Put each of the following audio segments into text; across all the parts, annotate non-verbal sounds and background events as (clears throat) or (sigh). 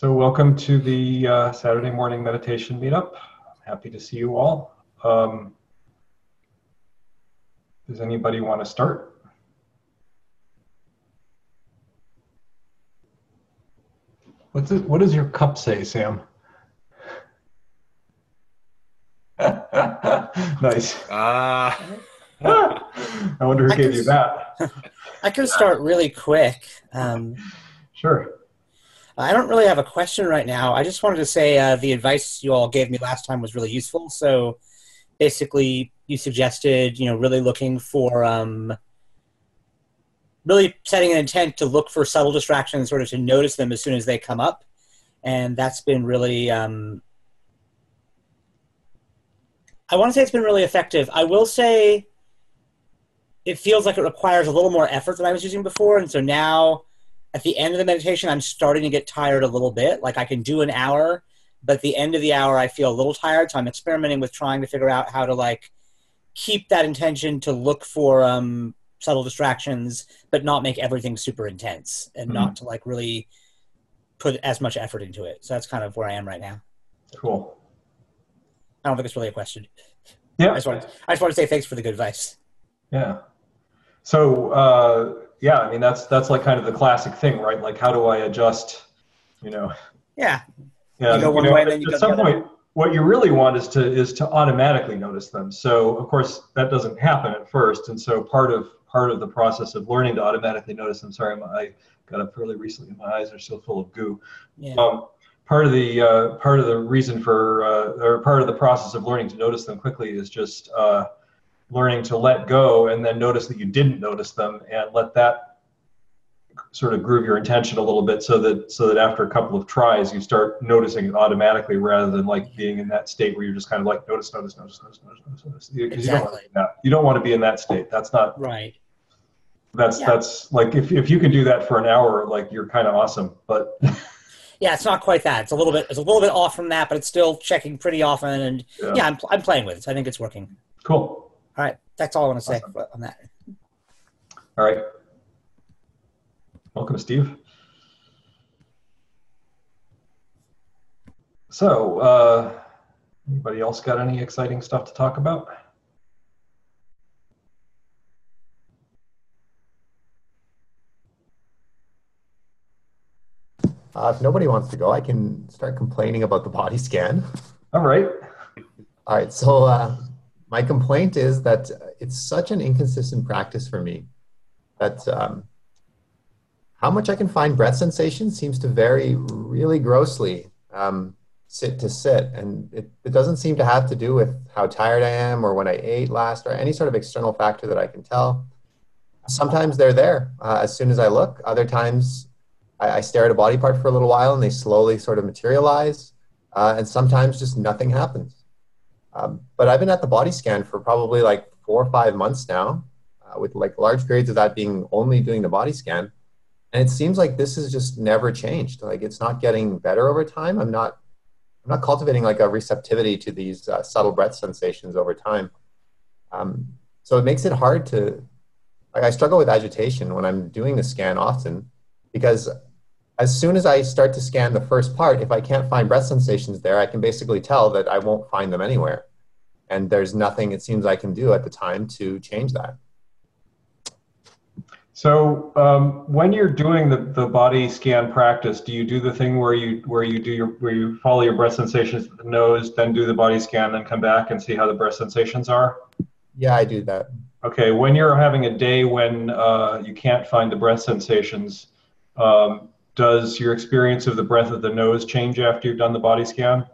So welcome to the uh, Saturday morning meditation meetup. I'm happy to see you all. Um, does anybody want to start? What's it, what does your cup say, Sam? (laughs) nice. Ah. (laughs) I wonder who I gave you that. (laughs) I can start really quick. Um, Sure. I don't really have a question right now. I just wanted to say uh, the advice you all gave me last time was really useful. So basically, you suggested, you know, really looking for, um, really setting an intent to look for subtle distractions, sort of to notice them as soon as they come up. And that's been really, um, I want to say it's been really effective. I will say it feels like it requires a little more effort than I was using before. And so now, at the end of the meditation, I'm starting to get tired a little bit. Like I can do an hour, but at the end of the hour, I feel a little tired. So I'm experimenting with trying to figure out how to like keep that intention to look for um, subtle distractions, but not make everything super intense and not to like really put as much effort into it. So that's kind of where I am right now. Cool. I don't think it's really a question. Yeah. I just want to, I just want to say thanks for the good advice. Yeah. So uh, yeah, I mean that's that's like kind of the classic thing, right? Like how do I adjust? You know. Yeah. Yeah. You go one know, way, at, then you at go some the other. point, what you really want is to is to automatically notice them. So of course that doesn't happen at first, and so part of part of the process of learning to automatically notice them. Sorry, my, I got up fairly recently. And my eyes are still full of goo. Yeah. Um, part of the uh, part of the reason for uh, or part of the process of learning to notice them quickly is just uh, learning to let go and then notice that you didn't notice them and let that sort of groove your intention a little bit so that so that after a couple of tries you start noticing it automatically rather than like being in that state where you're just kind of like notice notice notice notice notice notice, notice. 'Cause you don't want to Exactly. be you don't want to be in that state that's not Right. that's Yeah. that's like if, if you can do that for an hour like you're kind of awesome but (laughs) Yeah, it's not quite that. It's a little bit. It's a little bit off from that, but it's still checking pretty often. And Yeah. yeah, I'm, I'm playing with it. So I think it's working. cool All right, that's all I want to say on that. All right. Welcome, Steve. So, uh, anybody else got any exciting stuff to talk about? Uh, if nobody wants to go, I can start complaining about the body scan. All right. All right, so uh, my complaint is that it's such an inconsistent practice for me that um, how much I can find breath sensation seems to vary really grossly um, sit to sit. And it, it doesn't seem to have to do with how tired I am or when I ate last or any sort of external factor that I can tell. Sometimes they're there uh, as soon as I look, other times I, I stare at a body part for a little while and they slowly sort of materialize. Uh, and sometimes just nothing happens. Um, but I've been at the body scan for probably like four or five months now, uh, with like large periods of that being only doing the body scan. And it seems like this has just never changed. Like it's not getting better over time. I'm not, I'm not cultivating like a receptivity to these uh, subtle breath sensations over time. Um, so it makes it hard to, like I struggle with agitation when I'm doing the scan often, because as soon as I start to scan the first part, if I can't find breath sensations there, I can basically tell that I won't find them anywhere. And there's nothing it seems I can do at the time to change that. So, um, when you're doing the, the body scan practice, do you do the thing where you where you do your where you follow your breath sensations with the nose, then do the body scan, then come back and see how the breath sensations are? Yeah, I do that. Okay, when you're having a day when uh, you can't find the breath sensations, um, does your experience of the breath of the nose change after you've done the body scan?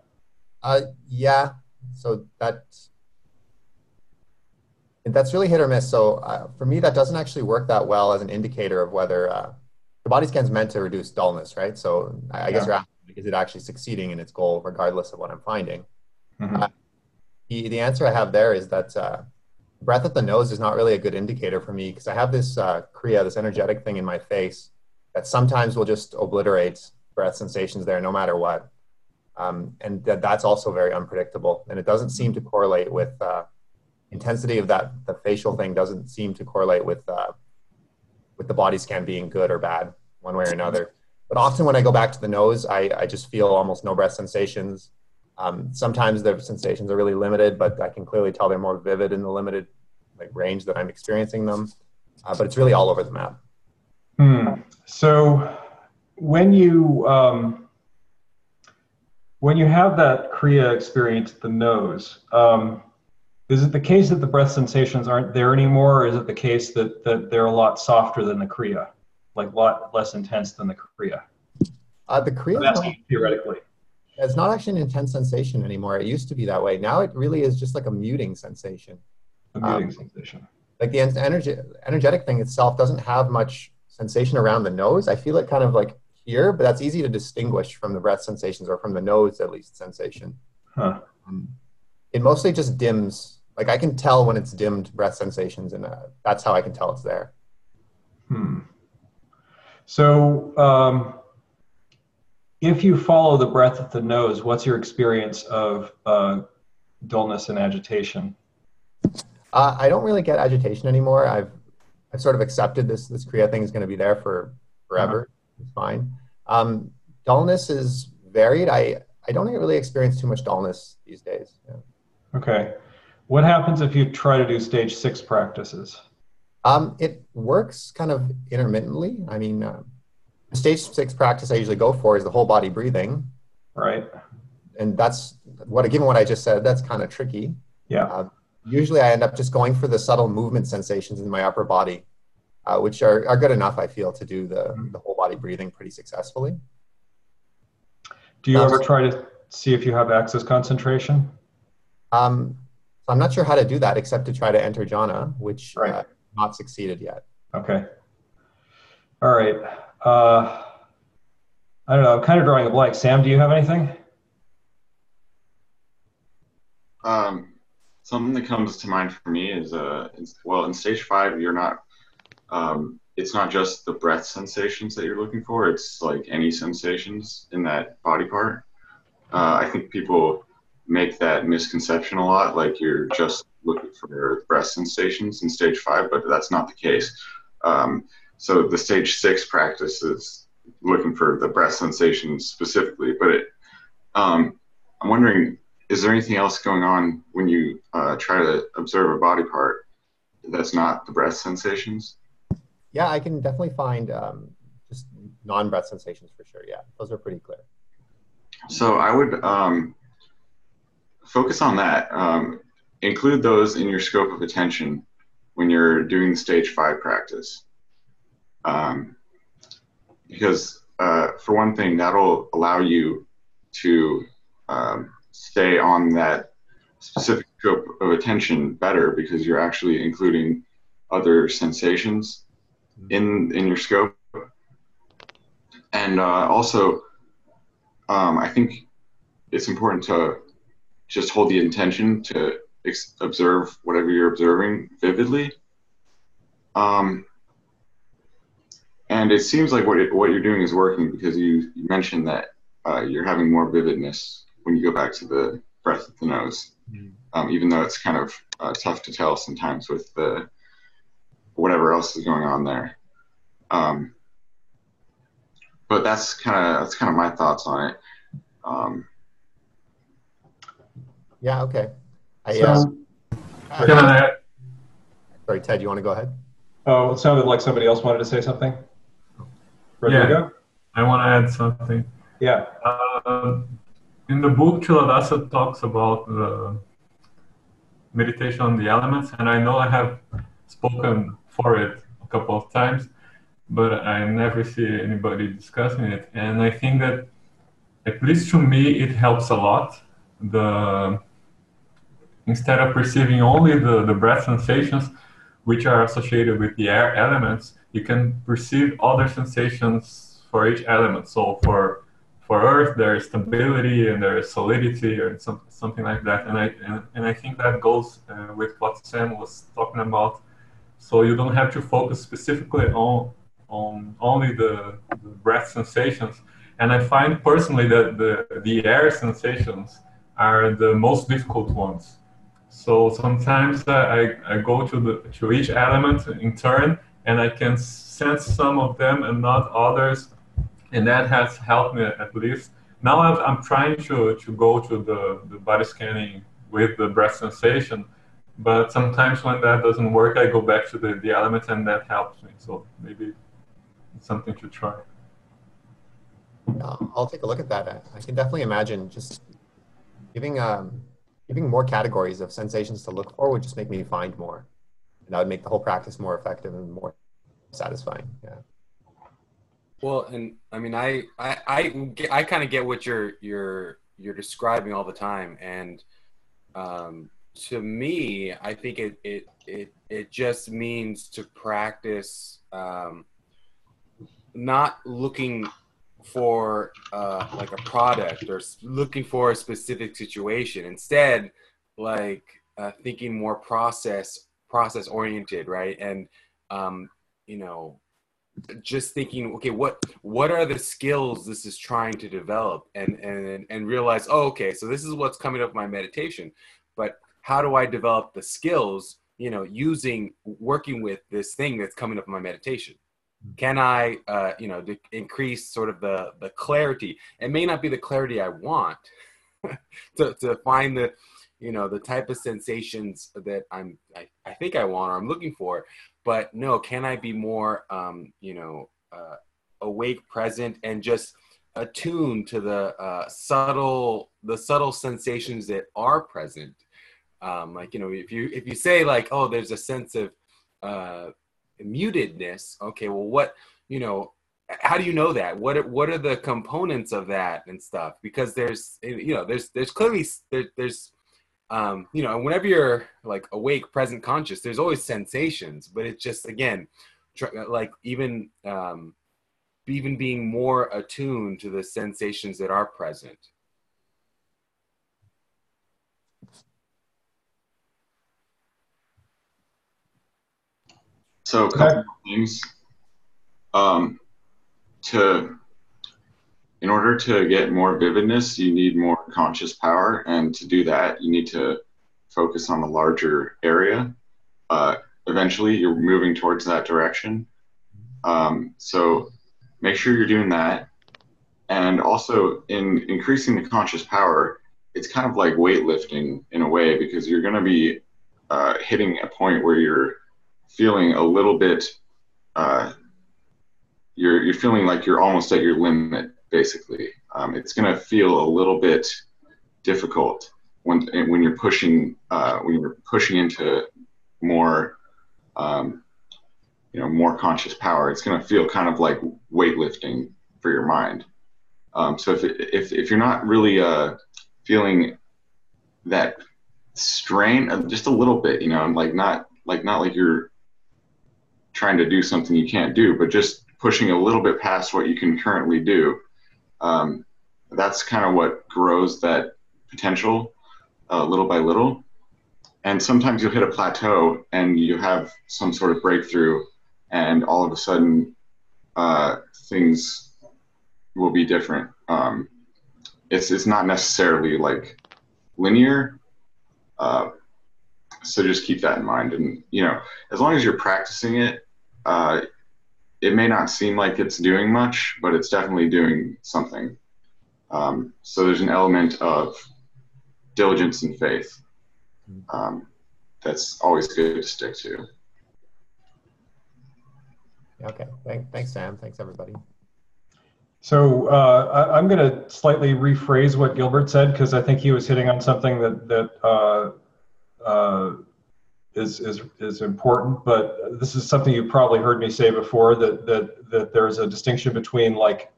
Uh, yeah, so that that's really hit or miss. So uh, for me, that doesn't actually work that well as an indicator of whether uh, the body scan's meant to reduce dullness, right? So I, I guess you're asking, is it actually succeeding in its goal, regardless of what I'm finding? Mhm. Uh, the, the answer I have there is that uh, breath at the nose is not really a good indicator for me because I have this uh, kriya, this energetic thing in my face that sometimes will just obliterate breath sensations there no matter what. Um, and that, that's also very unpredictable. And it doesn't seem to correlate with uh, intensity of that, the facial thing doesn't seem to correlate with, uh, with the body scan being good or bad one way or another. but often when I go back to the nose, I, I just feel almost no breath sensations. Um, sometimes the sensations are really limited, but I can clearly tell they're more vivid in the limited like range that I'm experiencing them. Uh, but it's really all over the map. Hmm. So when you um, when you have that Kriya experience at the nose, um, is it the case that the breath sensations aren't there anymore, or is it the case that, that they're a lot softer than the Kriya, like a lot less intense than the Kriya? Uh, the Kriya That's theoretically. It's not actually an intense sensation anymore. It used to be that way. Now it really is just like a muting sensation. A muting um, sensation. Like the energy, energetic thing itself doesn't have much sensation around the nose. I feel it kind of like here, but that's easy to distinguish from the breath sensations or from the nose at least sensation. Huh. Um, it mostly just dims. Like I can tell when it's dimmed breath sensations, and uh, that's how I can tell it's there. Hmm. So, um, if you follow the breath at the nose, what's your experience of uh, dullness and agitation? Uh, I don't really get agitation anymore. I've I've sort of accepted this this Kriya thing is going to be there for forever. Uh-huh. It's fine. Um, dullness is varied. I I don't really experience too much dullness these days. Yeah. Okay. What happens if you try to do stage six practices? Um, it works kind of intermittently. I mean, uh, stage six practice I usually go for is the whole body breathing. Right. And that's what, given what I just said, that's kind of tricky. Yeah. Uh, usually I end up just going for the subtle movement sensations in my upper body, uh, which are, are good enough, I feel, to do the, mm-hmm. the whole body breathing pretty successfully. Do you ever try to see if you have access concentration? Um, I'm not sure how to do that except to try to enter jhana, which right. uh, not succeeded yet. Okay. All right. Uh, I don't know. I'm kind of drawing a blank. Sam, do you have anything? Um, something that comes to mind for me is, uh, well, in stage five, you're not, um, it's not just the breath sensations that you're looking for. It's like any sensations in that body part. Uh, I think people make that misconception a lot, like you're just looking for breath sensations in stage five, but that's not the case. Um, so the stage six practice is looking for the breath sensations specifically, but it, um, I'm wondering, is there anything else going on when you uh, try to observe a body part that's not the breath sensations? Yeah, I can definitely find um, just non-breath sensations for sure. Yeah, those are pretty clear. So I would um, focus on that. Um, include those in your scope of attention when you're doing the stage five practice. Um, because uh, for one thing, that'll allow you to um, stay on that specific scope of attention better because you're actually including other sensations in in your scope. And uh, also, um, I think it's important to just hold the intention to ex- observe whatever you're observing vividly. Um, and it seems like what, it, what you're doing is working because you, you mentioned that uh, you're having more vividness when you go back to the breath of the nose, mm-hmm. um, even though it's kind of uh, tough to tell sometimes with the whatever else is going on there. Um, but that's kind of that's kind of my thoughts on it. Um, yeah. Okay. I, so, uh, can I, sorry, Ted. You want to go ahead? Oh, it sounded like somebody else wanted to say something. yeah, I want to add something. Yeah. Uh, in the book, Culadasa talks about the meditation on the elements, and I know I have spoken for it a couple of times, but I never see anybody discussing it. And I think that, at least to me, it helps a lot. The instead of perceiving only the, the breath sensations, which are associated with the air elements, you can perceive other sensations for each element. So for for Earth, there is stability and there is solidity or some, something like that. And I and, and I think that goes uh, with what Sam was talking about. So you don't have to focus specifically on on only the, the breath sensations. And I find personally that the the air sensations are the most difficult ones so sometimes I, I go to the to each element in turn, and I can sense some of them and not others. And that has helped me at least. Now i am trying to, to go to the, the body scanning with the breath sensation, but sometimes when that doesn't work, I go back to the, the elements and that helps me. So maybe it's something to try. I'll take a look at that. I can definitely imagine just giving um, giving more categories of sensations to look for would just make me find more, and that would make the whole practice more effective and more satisfying. Yeah. Well, and I mean, I I I, I kind of get what you're you're you're describing all the time, and um, to me, I think it it it it just means to practice um, not looking for uh, like a product or looking for a specific situation. Instead, like uh, thinking more process process oriented, right? And um, you know, just thinking, okay, what what are the skills this is trying to develop, and and and realize, oh, okay, so this is what's coming up my meditation, but how do I develop the skills? You know, using working with this thing that's coming up in my meditation? Can i uh, you know increase sort of the the clarity? It may not be the clarity i want (laughs) to, to find the you know the type of sensations that i'm I, I think i want or i'm looking for but no can i be more um you know uh, awake present and just attuned to the uh, subtle the subtle sensations that are present? Um like you know if you if you say like oh there's a sense of uh mutedness okay well what you know how do you know that? What what are the components of that and stuff? Because there's you know there's there's clearly there, there's um you know whenever you're like awake present conscious there's always sensations but it's just again like even um even being more attuned to the sensations that are present So a couple things. Um, to in order to get more vividness, you need more conscious power, and to do that, you need to focus on a larger area. Uh, eventually, you're moving towards that direction. Um, so make sure you're doing that, and also in increasing the conscious power, it's kind of like weightlifting in a way because you're going to be uh, hitting a point where you're feeling a little bit uh, you're you're feeling like you're almost at your limit basically um, it's going to feel a little bit difficult when when you're pushing uh, when you're pushing into more um, you know more conscious power it's going to feel kind of like weightlifting for your mind um, so if, if if you're not really uh, feeling that strain just a little bit you know like not like not like you're trying to do something you can't do, but just pushing a little bit past what you can currently do. Um, that's kind of what grows that potential uh, little by little. And sometimes you'll hit a plateau and you have some sort of breakthrough, and all of a sudden uh, things will be different. Um, it's it's not necessarily like linear. Uh, so just keep that in mind, and you know, as long as you're practicing it uh, it may not seem like it's doing much, but it's definitely doing something. Um, so there's an element of diligence and faith um, that's always good to stick to. Okay, Thank, thanks, Sam. Thanks, everybody. So uh, I, am going to slightly rephrase what Gilbert said because I think he was hitting on something that that uh, uh, is, is, is important, but this is something you've probably heard me say before that, that, that there's a distinction between like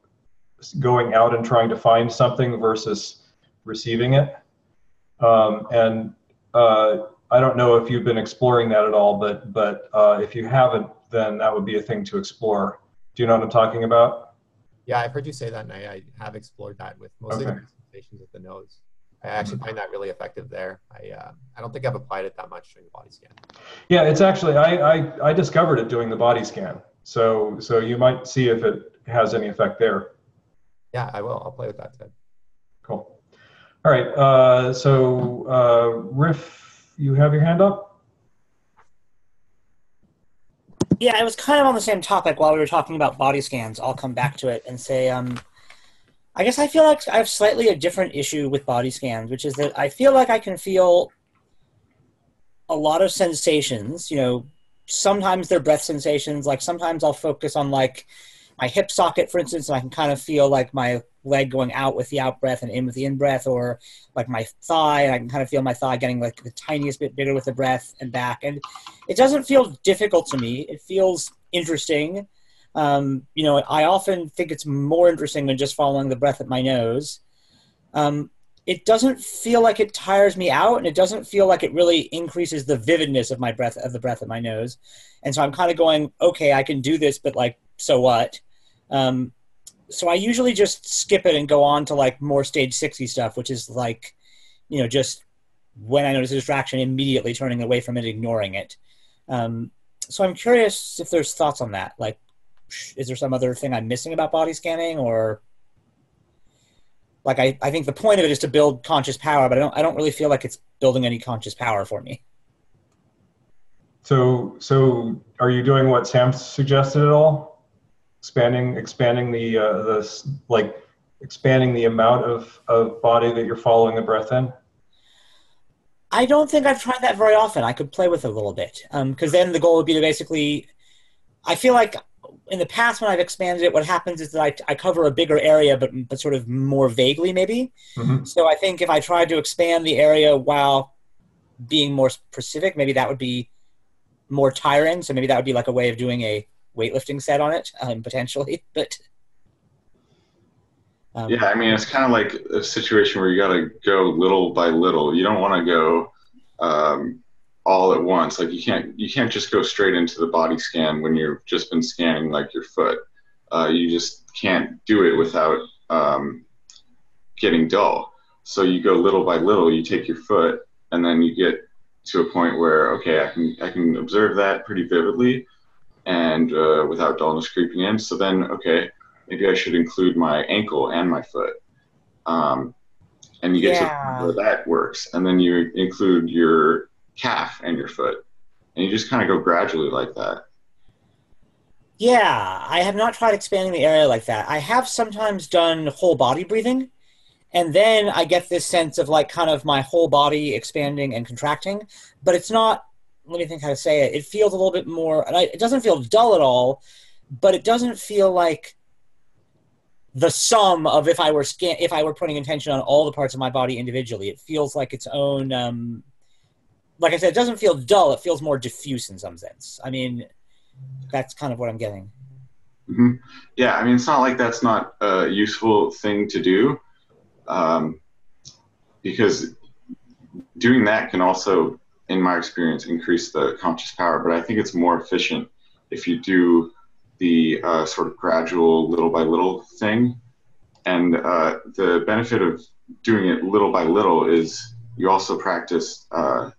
going out and trying to find something versus receiving it. Um, and uh, I don't know if you've been exploring that at all, but, but uh, if you haven't, then that would be a thing to explore. Do you know what I'm talking about? Yeah, I've heard you say that, and I, I have explored that with mostly okay. the presentations at the nose. I actually find that really effective there. I uh, I don't think I've applied it that much during the body scan. Yeah, it's actually I, I I discovered it doing the body scan. So so you might see if it has any effect there. Yeah, I will. I'll play with that Ted. Cool. All right. Uh, so uh, Riff, you have your hand up. Yeah, I was kind of on the same topic while we were talking about body scans. I'll come back to it and say, um, I guess I feel like I have slightly a different issue with body scans, which is that I feel like I can feel a lot of sensations. You know, sometimes they're breath sensations. Like sometimes I'll focus on like my hip socket, for instance, and I can kind of feel like my leg going out with the out breath and in with the in breath, or like my thigh, and I can kind of feel my thigh getting like the tiniest bit bigger with the breath and back. And it doesn't feel difficult to me. It feels interesting. Um, you know, I often think it's more interesting than just following the breath at my nose. Um, it doesn't feel like it tires me out, and it doesn't feel like it really increases the vividness of my breath of the breath at my nose. And so I'm kind of going, okay, I can do this, but like, so what? Um, so I usually just skip it and go on to like more stage 60 stuff, which is like, you know, just when I notice a distraction, immediately turning away from it, ignoring it. Um, so I'm curious if there's thoughts on that. Like, is there some other thing I'm missing about body scanning or like I, I think the point of it is to build conscious power, but I don't I don't really feel like it's building any conscious power for me. So so are you doing what Sam suggested at all? expanding expanding the uh, the like expanding the amount of of body that you're following the breath in? I don't think I've tried that very often. I could play with it a little bit because um, then the goal would be to basically. I feel like in the past when I've expanded it, what happens is that I, I cover a bigger area, but but sort of more vaguely maybe. Mm-hmm. So I think if I tried to expand the area while being more specific, maybe that would be more tiring. So maybe that would be like a way of doing a weightlifting set on it um, potentially, (laughs) but. Um, yeah, I mean, it's kind of like a situation where you got to go little by little. You don't want to go um, all at once. Like you can't you can't just go straight into the body scan when you've just been scanning like your foot. Uh, you just can't do it without um, getting dull. So you go little by little. You take your foot, and then you get to a point where okay, I can I can observe that pretty vividly, and uh, without dullness creeping in. So then, okay, maybe I should include my ankle and my foot. Um, and you get yeah. to where that works. And then you include your calf and your foot. And you just kind of go gradually like that. Yeah, I have not tried expanding the area like that. I have sometimes done whole body breathing. And then I get this sense of like kind of my whole body expanding and contracting, but it's not let me think how to say it. It feels a little bit more, and I, it doesn't feel dull at all, but it doesn't feel like the sum of if I were scan if I were putting attention on all the parts of my body individually. It feels like its own. Um, like I said, it doesn't feel dull. It feels more diffuse in some sense. I mean, that's kind of what I'm getting. Mm-hmm. Yeah, I mean, it's not like that's not a useful thing to do, um, because doing that can also in my experience, increase the conscious power. But I think it's more efficient if you do the uh, sort of gradual, little by little thing. And uh, the benefit of doing it little by little is you also practice uh,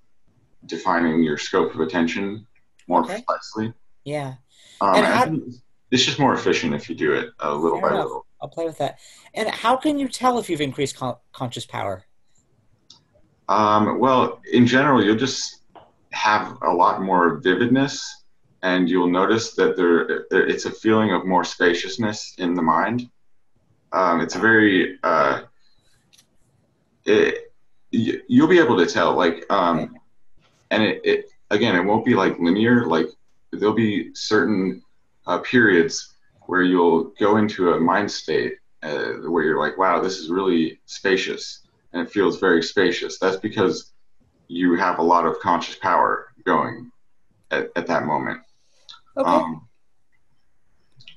defining your scope of attention more okay. precisely. Yeah. Um, and how, it's just more efficient if you do it uh, little by enough. little. I'll play with that. And how can you tell if you've increased con- conscious power? Um, well, in general, you'll just have a lot more vividness, and you'll notice that there, there it's a feeling of more spaciousness in the mind. Um, it's a very uh, it, you'll be able to tell like um, and it, it again it won't be like linear like there'll be certain uh, periods where you'll go into a mind state uh, where you're like wow this is really spacious and it feels very spacious. That's because you have a lot of conscious power going at, at that moment. Okay. Um,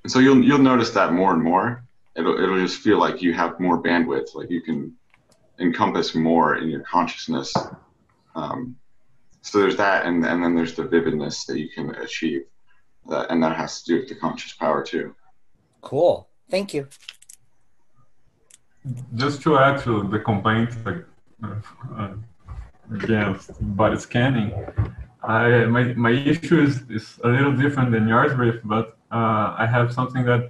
so you'll you'll notice that more and more. It'll it'll just feel like you have more bandwidth, like you can encompass more in your consciousness. Um, so there's that, and and then there's the vividness that you can achieve, that, and that has to do with the conscious power too. Cool. Thank you just to add to the complaint uh, against body scanning, I my, my issue is, is a little different than yours, Riff, but uh, I have something that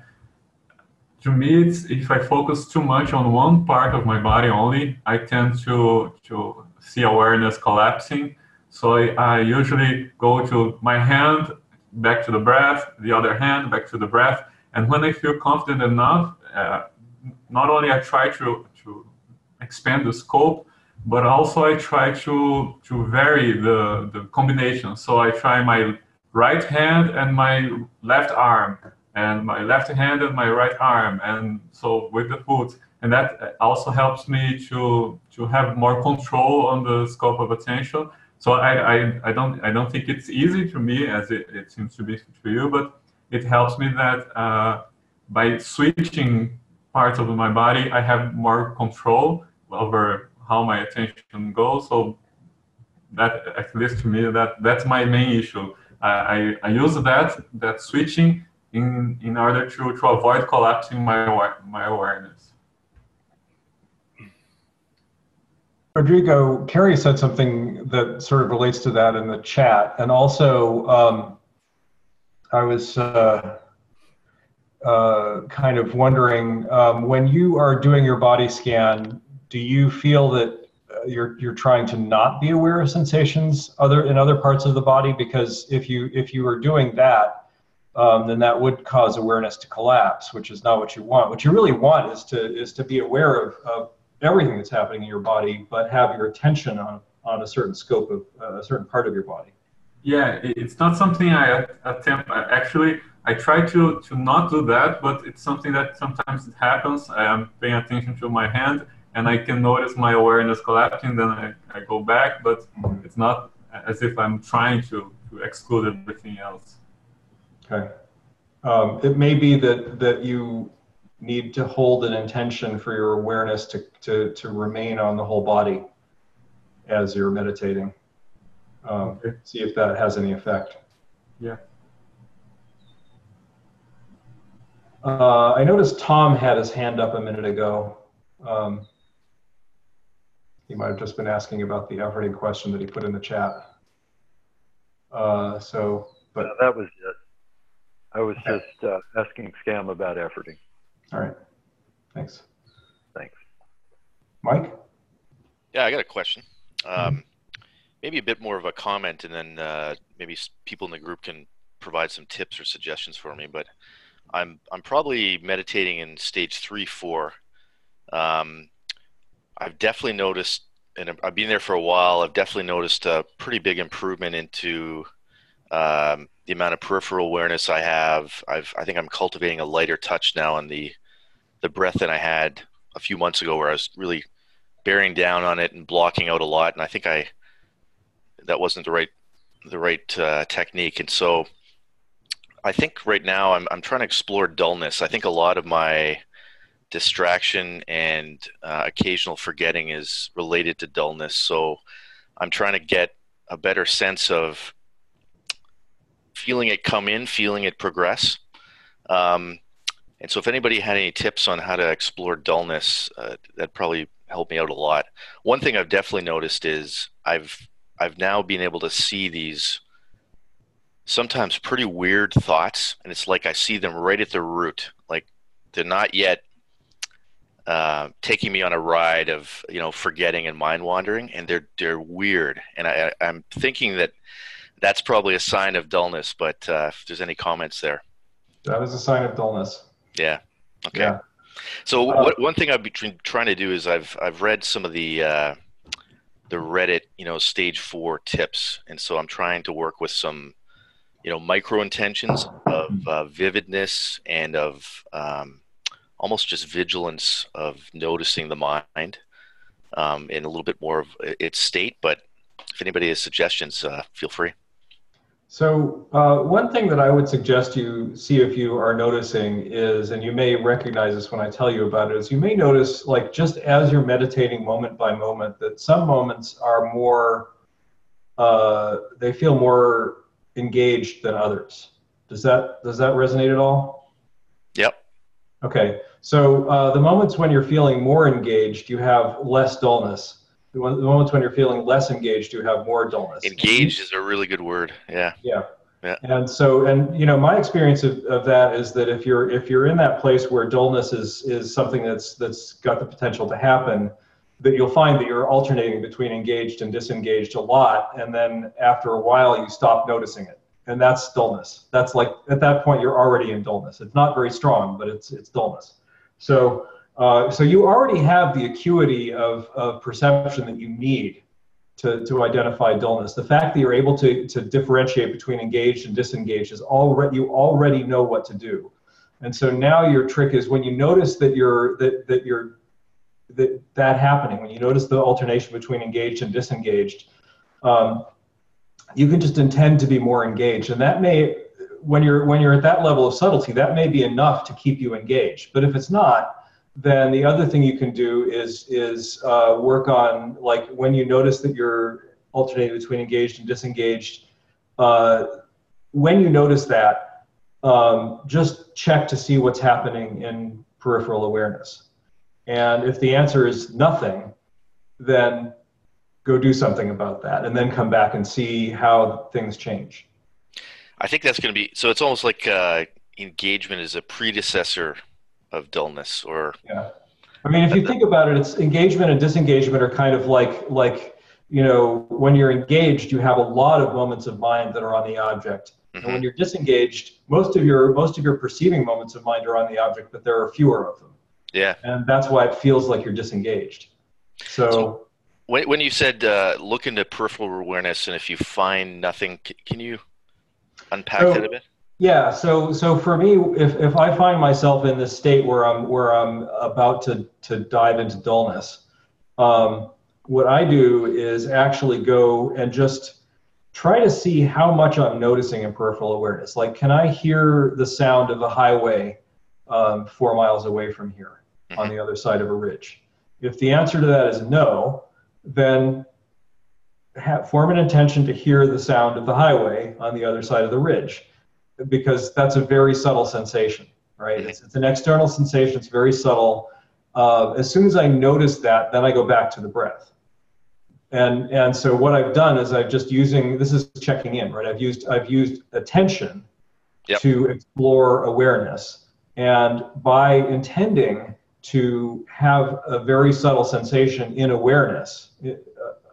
to me it's if I focus too much on one part of my body only, I tend to to see awareness collapsing. So I, usually go to my hand back to the breath, the other hand back to the breath. And when I feel confident enough, uh, not only I try to, to expand the scope, but also I try to, to vary the, the combination. So I try my right hand and my left arm, and my left hand and my right arm, and so with the foot. And that also helps me to, to have more control on the scope of attention. So I, I, I don't I don't think it's easy to me as it, it seems to be to you, but it helps me that uh, by switching parts of my body, I have more control over how my attention goes. So that, at least to me, that that's my main issue. I, I, I use that that switching in in order to, to avoid collapsing my my awareness. Rodrigo, Carrie said something that sort of relates to that in the chat, and also um, I was uh, uh, kind of wondering um, when you are doing your body scan, do you feel that uh, you're you're trying to not be aware of sensations other in other parts of the body? Because if you if you are doing that, um, then that would cause awareness to collapse, which is not what you want. What you really want is to is to be aware of, of everything that's happening in your body, but have your attention on on a certain scope of uh, a certain part of your body. Yeah, it's not something I attempt. Actually, I try to to not do that, but it's something that sometimes it happens. I am paying attention to my hand, and I can notice my awareness collapsing. Then I, I go back, but it's not as if I'm trying to to exclude everything else. Okay. Um, it may be that that you need to hold an intention for your awareness to, to, to remain on the whole body as you're meditating. Um, okay. See if that has any effect. Yeah. Uh, I noticed Tom had his hand up a minute ago. Um, he might have just been asking about the efforting question that he put in the chat. Uh, so, but no, that was it. I was just uh, asking Sam about efforting. All right. Thanks. Thanks. Mike? Yeah, I got a question. Um, maybe a bit more of a comment, and then uh, maybe people in the group can provide some tips or suggestions for me. But I'm I'm probably meditating in stage three, four. Um, I've definitely noticed, and I've been there for a while. I've definitely noticed a pretty big improvement into um, the amount of peripheral awareness I have. I've I think I'm cultivating a lighter touch now on the the breath that I had a few months ago, where I was really bearing down on it and blocking out a lot. And I think I that wasn't the right the right uh, technique. And so I think right now I'm I'm trying to explore dullness. I think a lot of my distraction and uh, occasional forgetting is related to dullness. So I'm trying to get a better sense of feeling it come in, feeling it progress. Um, and so, if anybody had any tips on how to explore dullness, uh, that probably helped me out a lot. One thing I've definitely noticed is I've I've now been able to see these sometimes pretty weird thoughts, and it's like I see them right at the root. Like they're not yet uh, taking me on a ride of you know forgetting and mind wandering, and they're they're weird. And I, I'm thinking that that's probably a sign of dullness. But uh, if there's any comments there, that is a sign of dullness. Yeah. Okay. Yeah. So uh, what, one thing I've been trying to do is I've I've read some of the uh, the Reddit you know stage four tips, and so I'm trying to work with some you know micro intentions of uh, vividness and of um, almost just vigilance of noticing the mind um, in a little bit more of its state. But if anybody has suggestions, uh, feel free. So uh, one thing that I would suggest you see if you are noticing is, and you may recognize this when I tell you about it, is you may notice like just as you're meditating moment by moment that some moments are more, uh, they feel more engaged than others. Does that does that resonate at all? Yep. Okay. So uh, the moments when you're feeling more engaged, you have less dullness the moments when you're feeling less engaged, you have more dullness. Engaged is a really good word. Yeah. Yeah. Yeah. And so, and you know, my experience of, of that is that if you're if you're in that place where dullness is is something that's that's got the potential to happen, that you'll find that you're alternating between engaged and disengaged a lot, and then after a while you stop noticing it. and that's dullness. That's like at that point you're already in dullness. It's not very strong, but it's it's dullness. So uh, so you already have the acuity of, of perception that you need to, to identify dullness. The fact that you're able to, to differentiate between engaged and disengaged is already you already know what to do. And so now your trick is when you notice that you're that that you're that that happening, when you notice the alternation between engaged and disengaged, um, you can just intend to be more engaged, and that may when you're when you're at that level of subtlety, that may be enough to keep you engaged. But if it's not, then the other thing you can do is is uh, work on like when you notice that you're alternating between engaged and disengaged. Uh, when you notice that, um, just check to see what's happening in peripheral awareness. And if the answer is nothing, then go do something about that, and then come back and see how things change. I think that's going to be so. It's almost like uh, engagement is a predecessor of dullness or yeah. I mean if you think about it it's engagement and disengagement are kind of like like you know when you're engaged you have a lot of moments of mind that are on the object. Mm-hmm. and when mm-hmm. you're disengaged most of your most of your perceiving moments of mind are on the object but there are fewer of them. Yeah. And that's why it feels like you're disengaged. So, so when, when you said uh, look into peripheral awareness and if you find nothing can you unpack so, that a bit yeah, so so for me, if, if I find myself in this state where I'm where I'm about to to dive into dullness, um, what I do is actually go and just try to see how much I'm noticing in peripheral awareness. Like, can I hear the sound of a highway um, four miles away from here on the other side of a ridge? If the answer to that is no, then have, form an intention to hear the sound of the highway on the other side of the ridge because that's a very subtle sensation, right? It's, it's an external sensation, it's very subtle. Uh, as soon as I notice that, then I go back to the breath. And, and so what I've done is I've just using, this is checking in, right? I've used, I've used attention yep. to explore awareness. And by intending to have a very subtle sensation in awareness, in,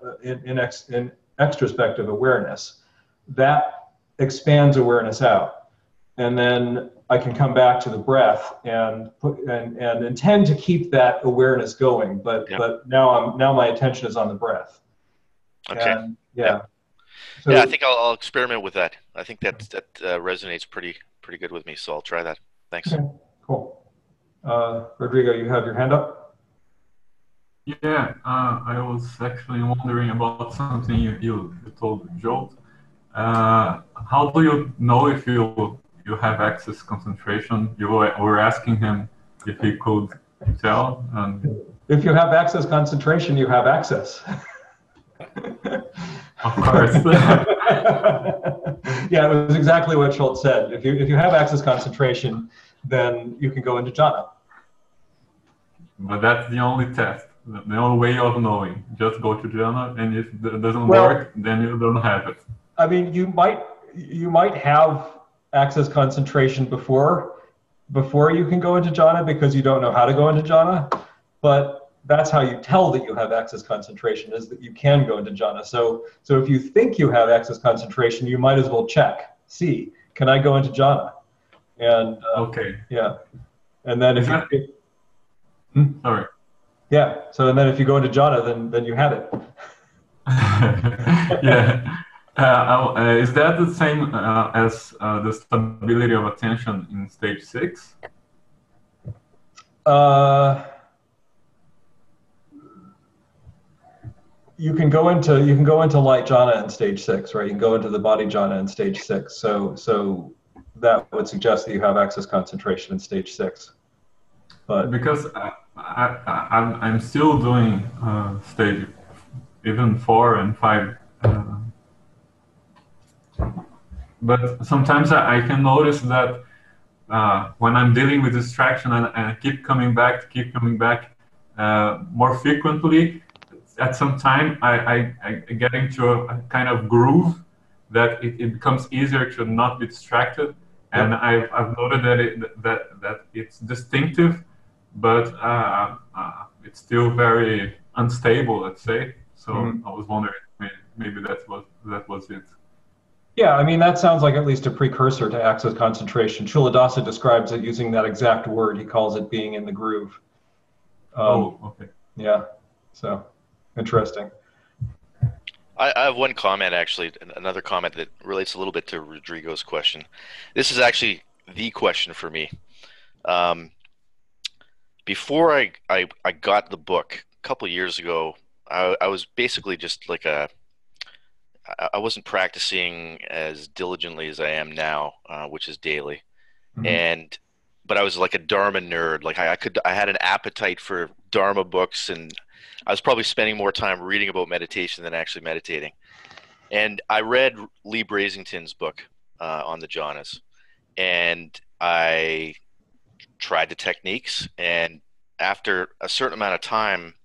uh, in, in, ex, in extrospective awareness, that expands awareness out. And then I can come back to the breath and put, and, and intend to keep that awareness going. But but now I'm now my attention is on the breath. Okay. And, yeah. So, yeah, I think I'll, I'll, experiment with that. I think that that uh, resonates pretty pretty good with me. So I'll try that. Thanks. Okay, cool. Uh, Rodrigo, you have your hand up. Yeah, uh, I was actually wondering about something you, you, you told Joel. Uh, how do you know if you you have access concentration? You were asking him if he could tell. And if you have access concentration, you have access. (laughs) of course. (laughs) yeah, it was exactly what Schultz said. If you if you have access concentration, then you can go into jhana. But that's the only test. The only way of knowing. Just go to jhana, and if it doesn't well, work, then you don't have it. I mean, you might you might have access concentration before before you can go into jhana because you don't know how to go into jhana, but that's how you tell that you have access concentration is that you can go into jhana. So so if you think you have access concentration, you might as well check, see, can I go into jhana? And uh, okay, yeah, and then if you hmm? sorry, yeah, so and then if you go into jhana, then then you have it. (laughs) yeah. Uh, uh, is that the same uh, as uh, the stability of attention in stage six? Uh, you can go into you can go into light jhana in stage six, right? You can go into the body jhana in stage six. So so that would suggest that you have access concentration in stage six. But because I, I, I'm I'm still doing uh, stage even four and five but sometimes I, I can notice that uh, when I'm dealing with distraction and, and I keep coming back, keep coming back uh, more frequently, at some time I, I, I get into a, a, kind of groove that it, it, becomes easier to not be distracted. And yep. I've, I've noted that, it, that, that it's distinctive, but uh, uh it's still very unstable, let's say. So mm-hmm. I was wondering maybe, maybe that was that was it. Yeah, I mean, that sounds like at least a precursor to access concentration. Culadasa describes it using that exact word. He calls it being in the groove. Um, oh, okay. Yeah, so interesting. I, I have one comment, actually, another comment that relates a little bit to Rodrigo's question. This is actually the question for me. Um, before I, I, I got the book a couple years ago, I, I was basically just like a I wasn't practicing as diligently as I am now, uh, which is daily, mm-hmm. and but I was like a Dharma nerd. Like I, I, could, I had an appetite for Dharma books, and I was probably spending more time reading about meditation than actually meditating. And I read Leigh Brasington's book uh, on the jhanas, and I tried the techniques. And after a certain amount of time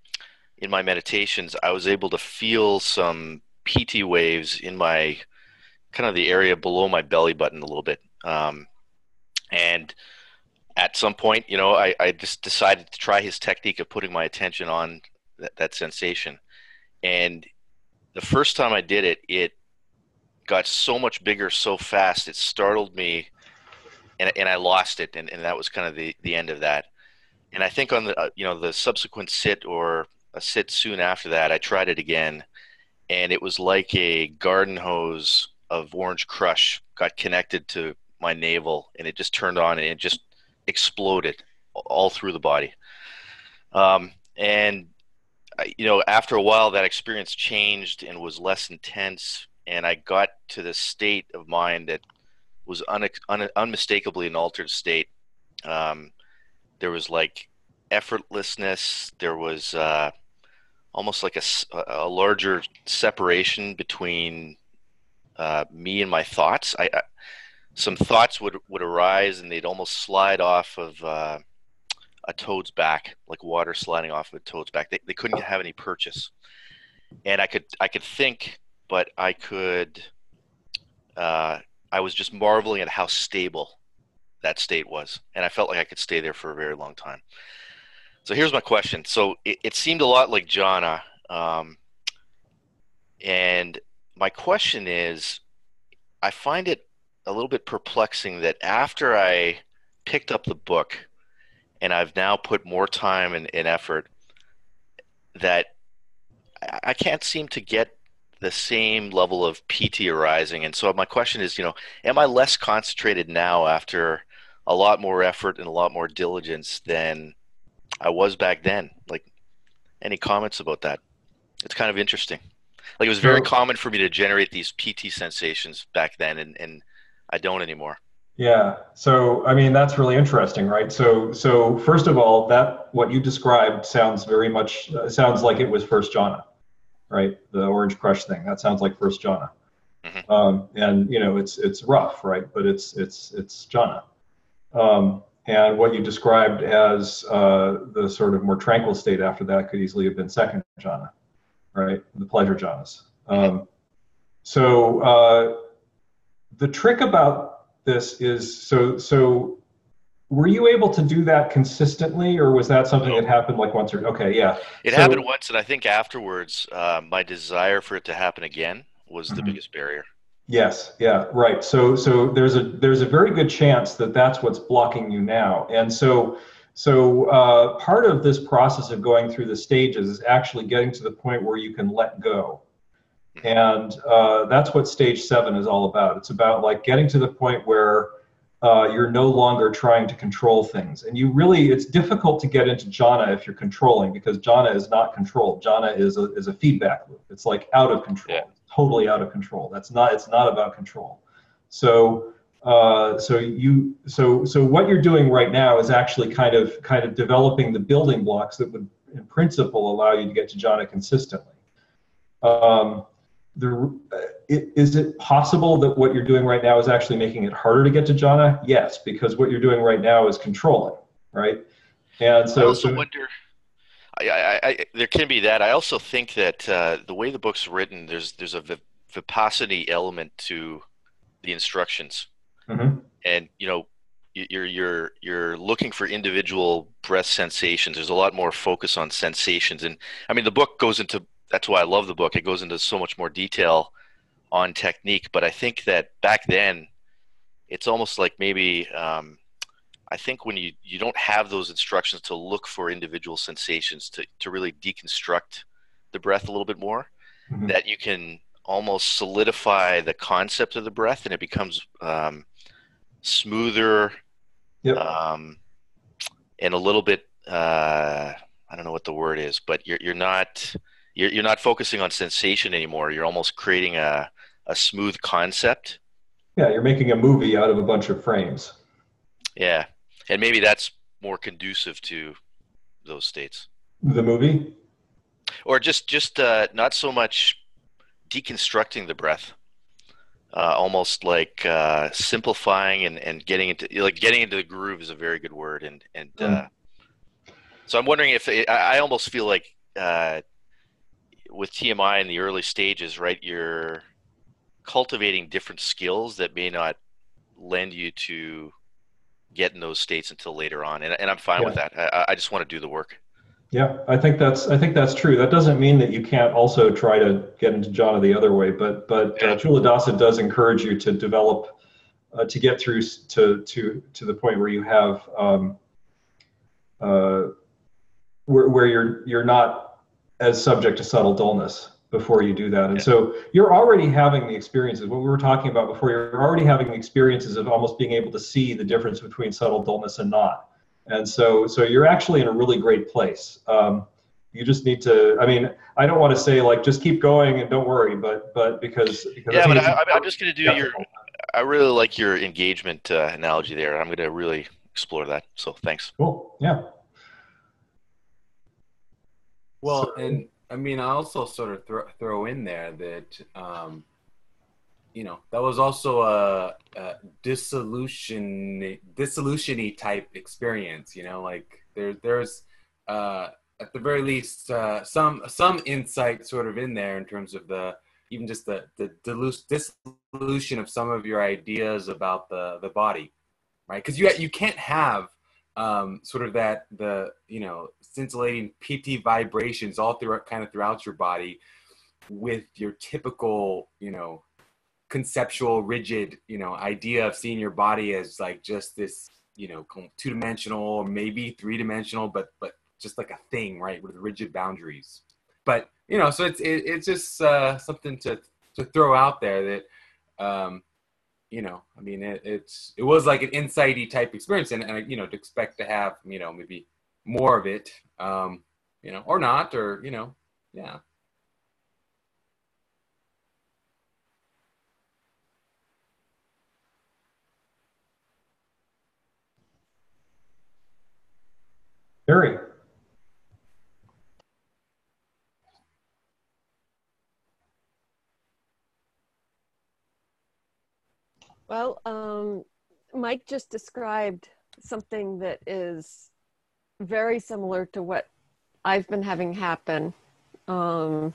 in my meditations, I was able to feel some piti waves in my kind of the area below my belly button a little bit. Um, and at some point, you know, I, I just decided to try his technique of putting my attention on that, that sensation. And the first time I did it, it got so much bigger so fast, it startled me and, and I lost it. And, and that was kind of the, the end of that. And I think on the, uh, you know, the subsequent sit or a sit soon after that, I tried it again and it was like a garden hose of orange crush got connected to my navel and it just turned on and it just exploded all through the body. Um, and you know after a while that experience changed and was less intense and i got to this state of mind that was un- un- unmistakably an altered state. Um, there was like effortlessness. There was uh, almost like a, a larger separation between uh, me and my thoughts. I, I, some thoughts would would arise and they'd almost slide off of uh, a toad's back, like water sliding off of a toad's back. They, they couldn't have any purchase, and I could I could think, but I could. Uh, I was just marveling at how stable that state was, and I felt like I could stay there for a very long time. So here's my question. So it, it seemed a lot like Jhana, Um, and my question is I find it a little bit perplexing that after I picked up the book and I've now put more time and, and effort, that I can't seem to get the same level of piti arising. And so my question is, you know, am I less concentrated now after a lot more effort and a lot more diligence than I was back then. Like, any comments about that? It's kind of interesting. Like, it was very common for me to generate these piti sensations back then, and, and I don't anymore. Yeah. So, I mean, that's really interesting, right? So, so first of all, that what you described sounds very much uh, sounds like it was first jhana, right? The orange crush thing. That sounds like first jhana. Mm-hmm. Um, and you know, it's it's rough, right? But it's it's it's jhana. Um, and what you described as uh, the sort of more tranquil state after that could easily have been second jhana, right? The pleasure jhanas. Um, so uh, the trick about this is so so. Were you able to do that consistently, or was that something that happened like once or okay? Yeah, it so, happened once, and I think afterwards, uh, my desire for it to happen again was the mm-hmm. biggest barrier. Yes, yeah, right. So so there's a there's a very good chance that that's what's blocking you now. And so so uh, part of this process of going through the stages is actually getting to the point where you can let go. And uh, that's what stage seven is all about. It's about like getting to the point where uh, you're no longer trying to control things. And you really, it's difficult to get into jhana if you're controlling because jhana is not controlled. Jhana is a, is a feedback loop. It's like out of control. Yeah totally out of control. That's not. It's not about control. So. Uh, so you so so what you're doing right now is actually kind of kind of developing the building blocks that would in principle allow you to get to jhana consistently um, the, it, is it possible that what you're doing right now is actually making it harder to get to jhana yes because what you're doing right now is controlling right and so i also so, wonder I, I, I, there can be that. I also think that uh, the way the book's written, there's there's a vipassana element to the instructions, mm-hmm. and you know, you're you're you're looking for individual breath sensations. There's a lot more focus on sensations, and I mean, the book goes into. That's why I love the book. It goes into so much more detail on technique, but I think that back then, it's almost like maybe um, I think when you you don't have those instructions to look for individual sensations to to really deconstruct the breath a little bit more, Mhm. that you can almost solidify the concept of the breath, and it becomes um, smoother Yep. um, and a little bit uh, I don't know what the word is, but you're you're not you're you're not focusing on sensation anymore. You're almost creating a a smooth concept. Yeah, you're making a movie out of a bunch of frames. Yeah, and maybe that's more conducive to those states, The movie? or just just uh, not so much deconstructing the breath. Uh, almost like uh, simplifying and, and getting into like getting into the groove is a very good word and and uh, so I'm wondering if I, I almost feel like uh, with TMI in the early stages, right? You're cultivating different skills that may not lend you to get in those states until later on, and, and I'm fine with that. I, I just want to do the work. Yeah, I think that's I think that's true. That doesn't mean that you can't also try to get into jhana the other way, but but uh, Culadasa does encourage you to develop uh, to get through to to to the point where you have um, uh, where where you're you're not as subject to subtle dullness before you do that. And so you're already having the experiences. What we were talking about before, you're already having the experiences of almost being able to see the difference between subtle dullness and not. And so, so you're actually in a really great place. Um, you just need to. I mean, I don't want to say like just keep going and don't worry, but but because, because Yeah, think but I, I- I'm just going to do your. I really like your engagement uh, analogy there. I'm going to really explore that. So thanks. cool. Yeah. Well, So- and I mean, I also sort of throw, throw in there that, um, you know, that was also a, a dissolution, dissolution-y type experience. You know, like there, there's uh, at the very least uh, some some insight sort of in there in terms of the even just the the dissolution of some of your ideas about the the body, right? Because you you can't have um, sort of that the you know scintillating piti vibrations all throughout kind of throughout your body with your typical you know conceptual rigid you know idea of seeing your body as like just this you know two dimensional or maybe three dimensional but but just like a thing right with rigid boundaries. But you know so it's it, it's just uh, something to to throw out there that um you know i mean it, it's it was like an insighty type experience and, and you know to expect to have you know maybe more of it um you know or not or you know yeah Harry. Well, um, Mike just described something that is very similar to what I've been having happen, um,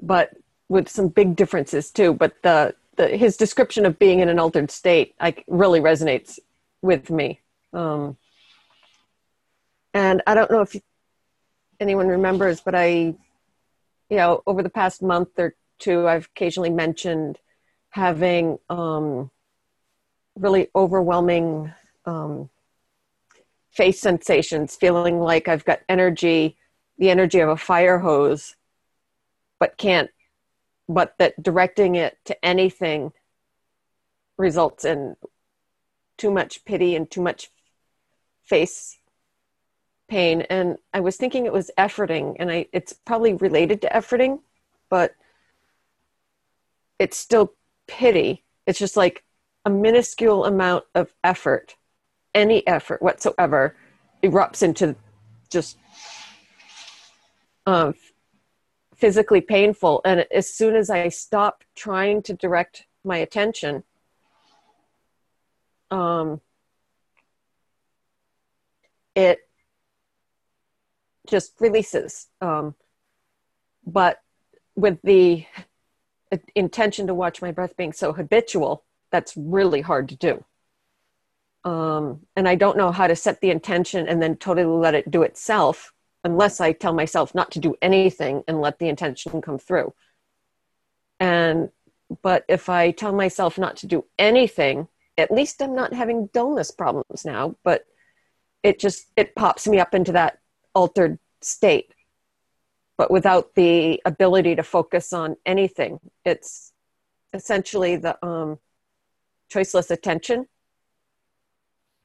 but with some big differences too. But the, the his description of being in an altered state, like, really resonates with me. Um, and I don't know if anyone remembers, but I, you know, over the past month or two, I've occasionally mentioned having um, really overwhelming um, face sensations, feeling like I've got energy, the energy of a fire hose, but can't, but that directing it to anything results in too much piti and too much face pain. And I was thinking it was efforting, and I it's probably related to efforting, but it's still piti. It's just like a minuscule amount of effort, any effort whatsoever, erupts into just um, physically painful. And as soon as I stop trying to direct my attention, um, it just releases. Um, but with the intention to watch my breath being so habitual, that's really hard to do. Um, and I don't know how to set the intention and then totally let it do itself unless I tell myself not to do anything and let the intention come through. and but if i tell myself not to do anything at least i'm not having dullness problems now but it just it pops me up into that altered state but without the ability to focus on anything it's essentially the um, choiceless attention.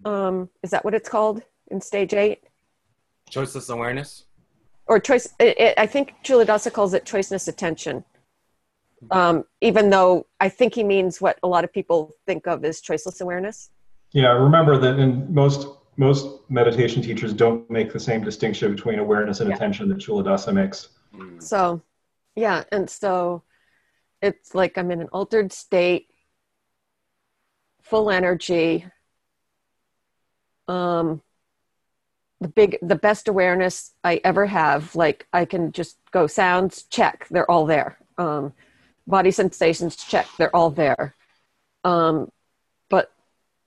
Um, is that what it's called in stage eight? Choiceless awareness. or choice it, it, i think Culadasa calls it choiceless attention. Um, even though i think he means what a lot of people think of as choiceless awareness. Yeah, I remember that in most most meditation teachers don't make the same distinction between awareness and Yeah. attention that Culadasa makes. Mm. so yeah and so it's like i'm in an altered state full energy um the big the best awareness i ever have like i can just go sounds check they're all there um body sensations check they're all there um but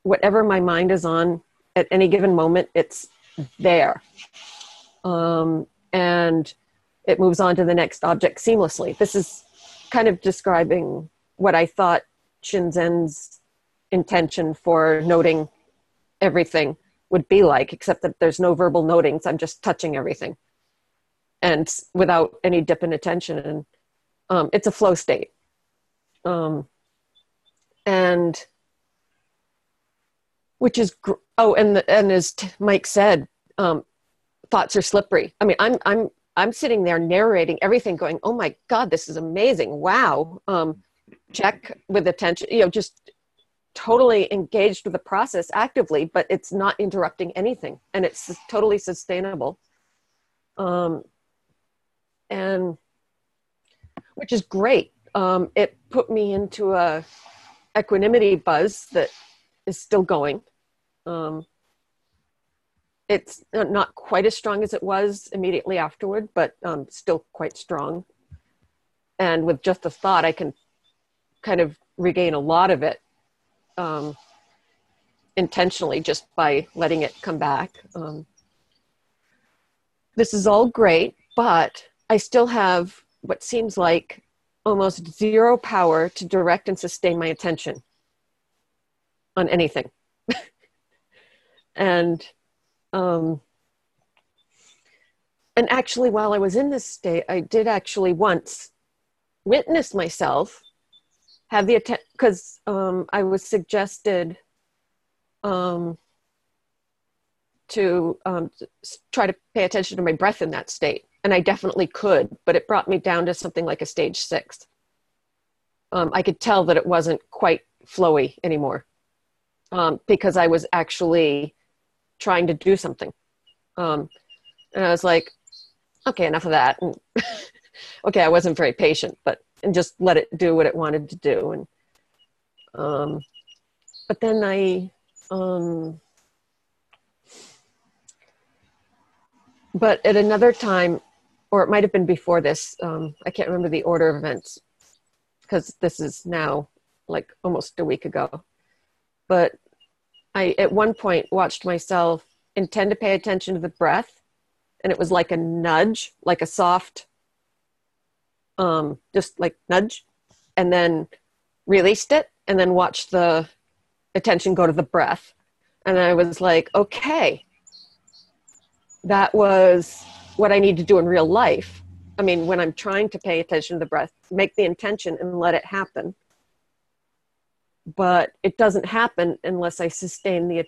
whatever my mind is on at any given moment it's there um and it moves on to the next object seamlessly this is kind of describing what i thought shinzen's intention for noting everything would be like, except that there's no verbal notings. I'm just touching everything, and without any dip in attention, and um, it's a flow state. Um, and which is gr- oh, and the, and as Mike said, um, thoughts are slippery. I mean, I'm I'm I'm sitting there narrating everything, going, "Oh my God, this is amazing! Wow!" Um, check with attention, you know, just totally engaged with the process actively, but it's not interrupting anything, and it's totally sustainable. Um, and which is great. Um, it put me into a equanimity buzz that is still going. Um, it's not quite as strong as it was immediately afterward, but um, still quite strong. And with just a thought, I can kind of regain a lot of it um, intentionally just by letting it come back. Um, this is all great, but I still have what seems like almost zero power to direct and sustain my attention on anything. (laughs) and um, and actually, while I was in this state, I did actually once witness myself have the attention because um, I was suggested um, to um, try to pay attention to my breath in that state, and I definitely could, but it brought me down to something like a stage six. Um, I could tell that it wasn't quite flowy anymore um, because I was actually trying to do something, um, and I was like, "Okay, enough of that." And (laughs) okay, I wasn't very patient, but and just let it do what it wanted to do. And um but then i um but at another time or it might have been before this um i can't remember the order of events because this is now like almost a week ago. But i at one point watched myself intend to pay attention to the breath and it was like a nudge like a soft um, just like nudge, and then released it, and then watched the attention go to the breath. And I was like, okay, that was what I need to do in real life. I mean, when I'm trying to pay attention to the breath, make the intention and let it happen. But it doesn't happen unless I sustain the.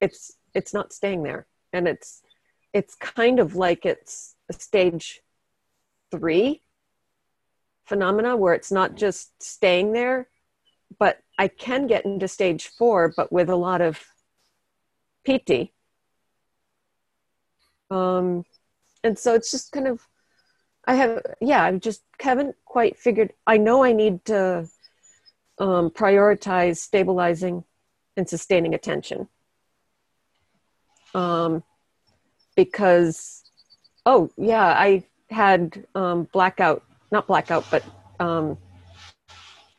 It's it's not staying there, and it's it's kind of like it's a stage three phenomena where it's not just staying there, but I can get into stage four, but with a lot of piti. Um, and so it's just kind of, I have, yeah, I just haven't quite figured. I know I need to um, prioritize stabilizing and sustaining attention. Um, because, oh, yeah, I had um, blackout not blackout, but um,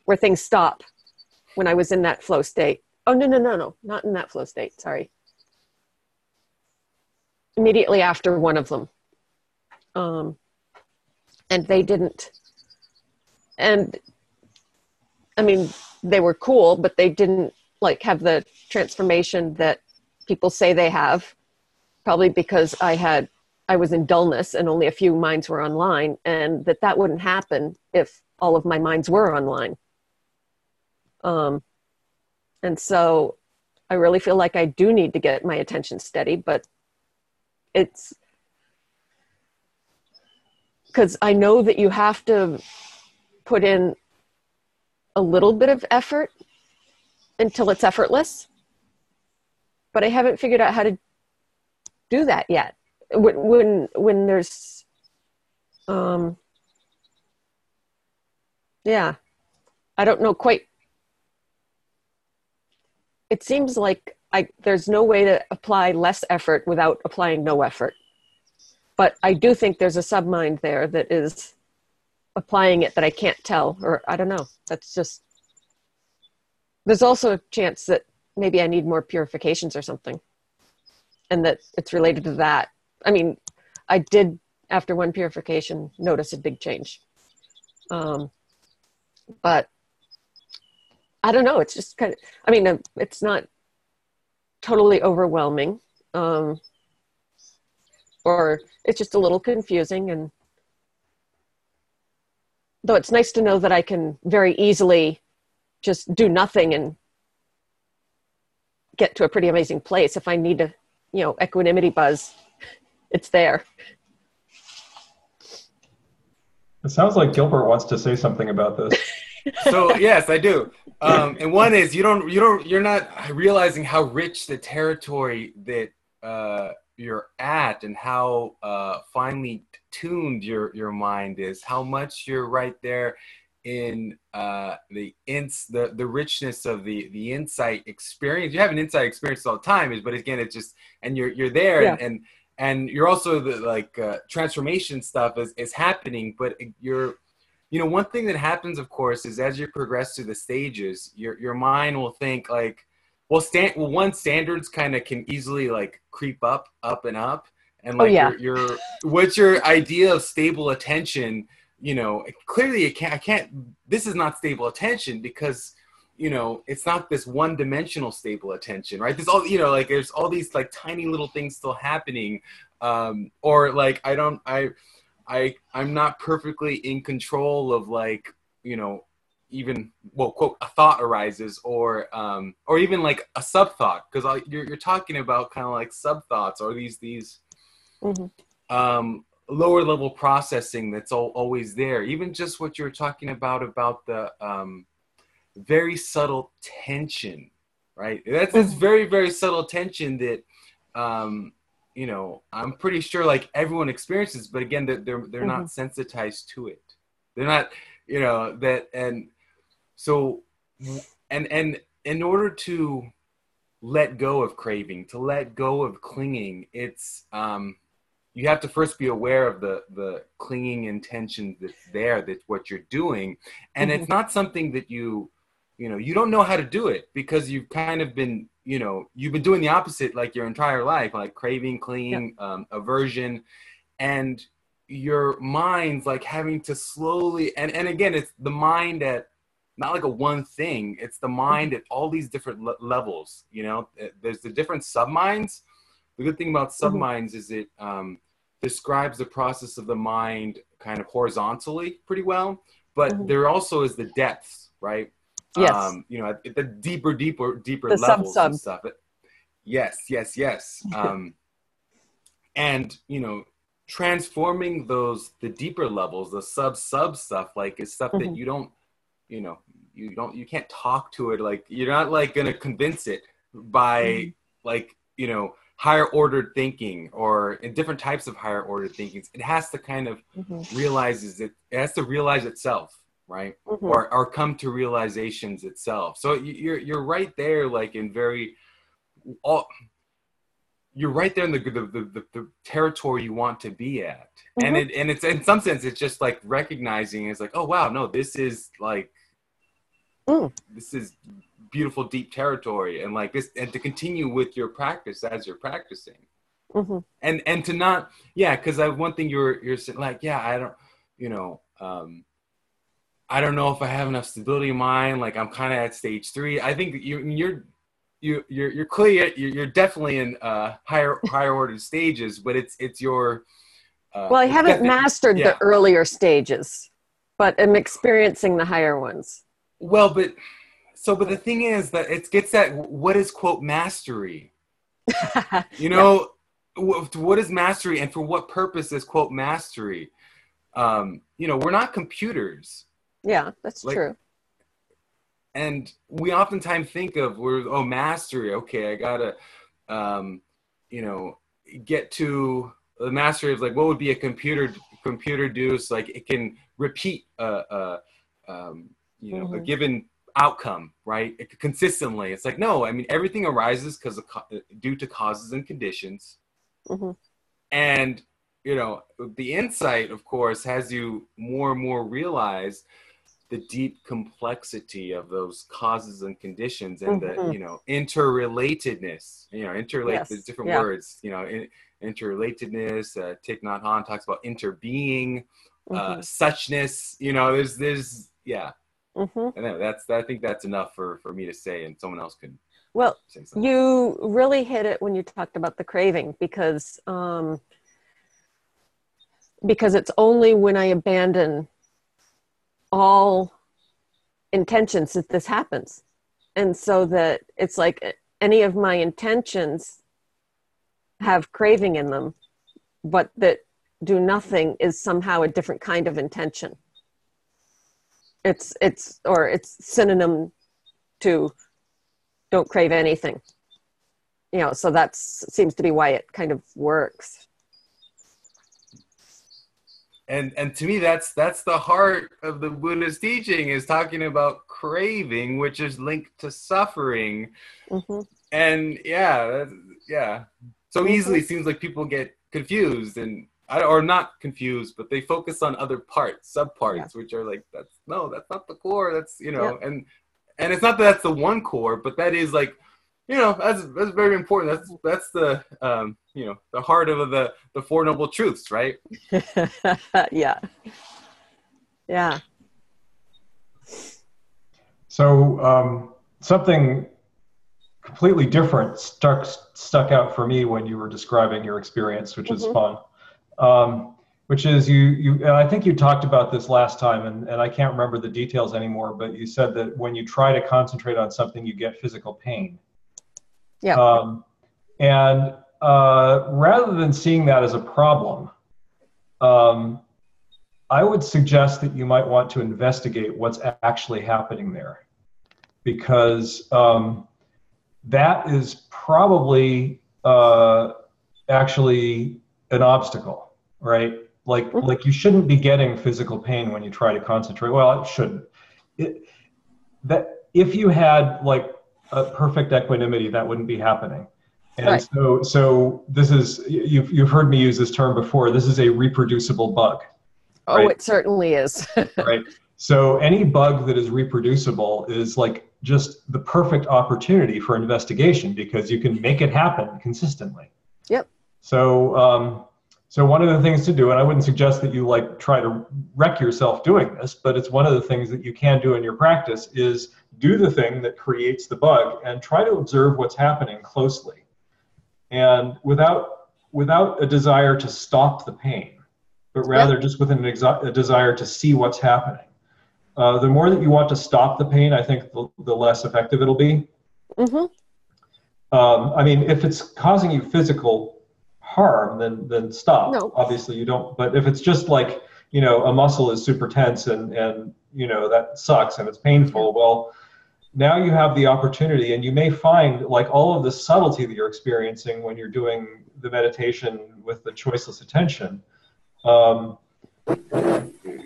where things stop when I was in that flow state. Oh, no, no, no, no, not in that flow state. Sorry. Immediately after one of them. Um, and they didn't. And I mean, they were cool, but they didn't like have the transformation that people say they have. Probably because I had I was in dullness and only a few minds were online, and that that wouldn't happen if all of my minds were online. Um, and so I really feel like I do need to get my attention steady, but it's because I know that you have to put in a little bit of effort until it's effortless. But I haven't figured out how to do that yet. When when, when there's, um, yeah, I don't know quite. It seems like I there's no way to apply less effort without applying no effort. But I do think there's a submind there that is applying it that I can't tell, or I don't know. That's just. There's also a chance that maybe I need more purifications or something, and that it's related to that. I mean, I did after one purification notice a big change, um, but I don't know. It's just kind of. I mean, uh, it's not totally overwhelming, um, or it's just a little confusing and though it's nice to know that I can very easily just do nothing and get to a pretty amazing place. If I need a, you know, equanimity buzz, (laughs) it's there. It sounds like Gilbert wants to say something about this. (laughs) so yes, I do. (laughs) Um, and one is you don't you don't you're not realizing how rich the territory that uh, you're at and how uh, finely tuned your your mind is. How much you're right there in uh, the ins the the richness of the the insight experience. You have an insight experience all the time, is but again, it's just and you're you're there yeah. and, and and you're also the like uh, transformation stuff is, is happening but you're you know one thing that happens of course is as you progress through the stages your your mind will think like well stand well one standards kind of can easily like creep up up and up and Oh, like yeah. your, your what's your idea of stable attention you know clearly it can't i can't this is not stable attention because you know it's not this one dimensional stable attention right there's all you know like there's all these like tiny little things still happening um or like i don't i i i'm not perfectly in control of like you know even well quote a thought arises or um or even like a sub thought because you're, you're talking about kind of like sub thoughts or these these Mhm. um lower level processing that's all, always there. Even just what you're talking about about the um very subtle tension right? That's this very very subtle tension that um you know i'm pretty sure like everyone experiences but again they're they're, they're not sensitized to it. They're not you know that and so and and in order to let go of craving to let go of clinging it's um you have to first be aware of the the clinging intention that's there that's what you're doing. And it's not something that you you know you don't know how to do it because you've kind of been you know you've been doing the opposite like your entire life like craving clinging um, aversion. And your mind's like having to slowly and and again it's the mind at not like a one thing it's the mind at all these different le- levels you know Uh, there's the different sub minds. the good thing about subminds is it um, describes the process of the mind kind of horizontally pretty well but Mhm. there also is the depths right Yes. um, you know, at the deeper, deeper, deeper The levels sub-sub. and stuff. Yes, yes, yes. (laughs) Um, and you know, transforming those the deeper levels, the sub sub stuff, like is stuff that Mhm. you don't, you know, you don't, you can't talk to it. Like you're not like gonna convince it by Mhm. like you know higher ordered thinking or in different types of higher ordered thinkings. It has to kind of Mhm. realizes it. It has to realize itself, right? Mhm. or or come to realizations itself. So you- you're you're right there, like in very all. You're right there in the the, the, the, the territory you want to be at, and Mhm. it and it's in some sense it's just like recognizing it's like oh wow no this is like Mm. this is beautiful deep territory and like this and to continue with your practice as you're practicing Mhm. and and to not yeah because I one thing you're you're saying like yeah I don't you know um I don't know if I have enough stability in mind. Like I'm kind of at stage three. I think you, you're you you're you're clear. You're, you're definitely in uh, higher higher order stages, but it's it's your. Uh, Well, I haven't mastered yeah. the earlier stages, but I'm experiencing the higher ones. Well, but so but the thing is that it gets at what is quote mastery. (laughs) You know, wh- what is mastery, and for what purpose is quote mastery? Um, you know, we're not computers. yeah, that's Like- true. and we oftentimes think of we're oh mastery okay i gotta um you know get to the mastery of like what would be a computer computer do so like it can repeat a, a um you know a Mhm. given outcome right It- consistently it's like no i mean everything arises because of due to causes and conditions Mhm. and you know the insight of course has you more and more realize the deep complexity of those causes and conditions and the Mhm. you know interrelatedness you know interrelate Yes, there's different yeah. words you know in, interrelatedness uh, Thich Nhat Hanh talks about interbeing uh, Mhm. suchness you know there's there's yeah Mhm. and that's i think that's enough for for me to say and someone else can Well, say something you really hit it when you talked about the craving because um, because it's only when I abandon all intentions that this happens, and so that it's like any of my intentions have craving in them, but that do nothing is somehow a different kind of intention. It's it's or it's synonym to don't crave anything. You know so that seems to be why it kind of works. And and to me that's that's the heart of the buddhist teaching is talking about craving which is linked to suffering. Hmm and yeah yeah. So Mhm. easily it seems like people get confused and I- or not confused but they focus on other parts subparts Yeah. which are like that's no that's not the core that's you know and and it's not that that's the one core but that is like you know that's that's very important that's that's the um you know the heart of the the four noble truths right (laughs) yeah yeah So um, something completely different stuck stuck out for me when you were describing your experience, which is Mhm. fun. Um, which is you you I think you talked about this last time, and, and I can't remember the details anymore. But you said that when you try to concentrate on something, you get physical pain. Yeah. Um, and uh, rather than seeing that as a problem, um, I would suggest that you might want to investigate what's actually happening there, because um, that is probably uh, actually an obstacle, right? Like, Mhm. like you shouldn't be getting physical pain when you try to concentrate. Well, it shouldn't. It, that if you had like a perfect equanimity, that wouldn't be happening. And Right. so, so this is you've you've heard me use this term before. This is a reproducible bug oh Right. it certainly is (laughs) right? So any bug that is reproducible is like just the perfect opportunity for investigation because you can make it happen consistently. Yep. So um, so one of the things to do, and I wouldn't suggest that you like try to wreck yourself doing this, but it's one of the things that you can do in your practice is do the thing that creates the bug and try to observe what's happening closely, and without without a desire to stop the pain but rather just with an exo- a desire to see what's happening. Uh, the more that you want to stop the pain, I think the, the less effective it'll be. hmm Um, I mean, if it's causing you physical harm, then then stop. No. Obviously, you don't. But if it's just like you know a muscle is super tense and and you know that sucks and it's painful, well, now you have the opportunity, and you may find like all of the subtlety that you're experiencing when you're doing the meditation with the choiceless attention. Um,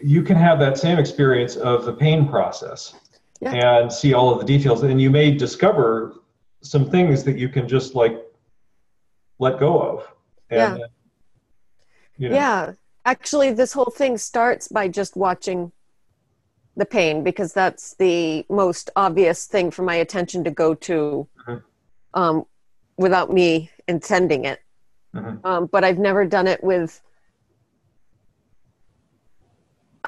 you can have that same experience of the pain process Yeah. and see all of the details and you may discover some things that you can just like let go of and Yeah. you know, yeah actually this whole thing starts by just watching the pain because that's the most obvious thing for my attention to go to Mhm. um, without me intending it Mhm. um, but i've never done it with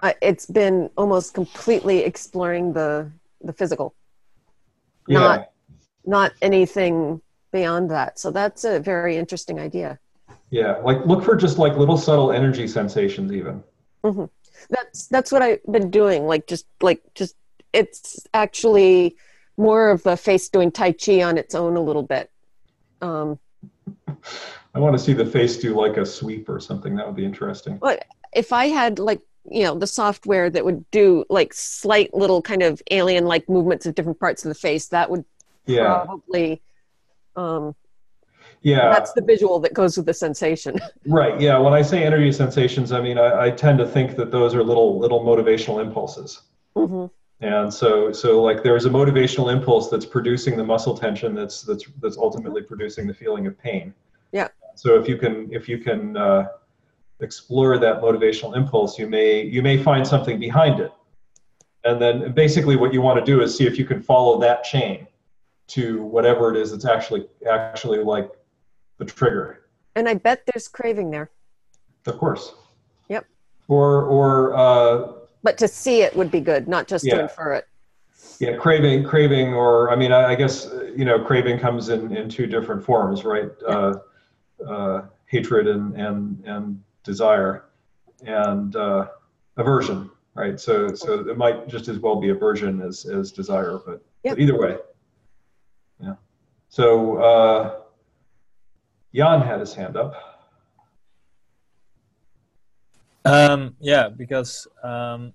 uh, it's been almost completely exploring the the physical, Yeah. not not anything beyond that. So that's a very interesting idea. Yeah. Like look for just like little subtle energy sensations even. hmm That's that's what I've been doing. Like just like just it's actually more of the face doing tai chi on its own a little bit. Um, I want to see the face do like a sweep or something. That would be interesting. but if I had like you know the software that would do like slight little kind of alien like movements of different parts of the face, that would Yeah. probably um, Yeah. that's the visual that goes with the sensation. (laughs) Right. Yeah. When I say energy sensations, I mean I, I tend to think that those are little little motivational impulses. hmm And so so like there's a motivational impulse that's producing the muscle tension that's that's that's ultimately producing the feeling of pain. Yeah. So if you can if you can uh, explore that motivational impulse, you may you may find something behind it. And then basically what you want to do is see if you can follow that chain to whatever it is that's actually actually like the trigger. And I bet there's craving there, Of course. Yep. Or or uh, but to see it would be good, not just to infer it. yeah, craving, craving, or I mean, I, I guess you know, craving comes in in two different forms, right? Uh, uh, hatred and and and desire, and uh, aversion, right? So so it might just as well be aversion as as desire, but, Yeah. but either way, yeah. So uh, Jan had his hand up. Um, yeah, because um,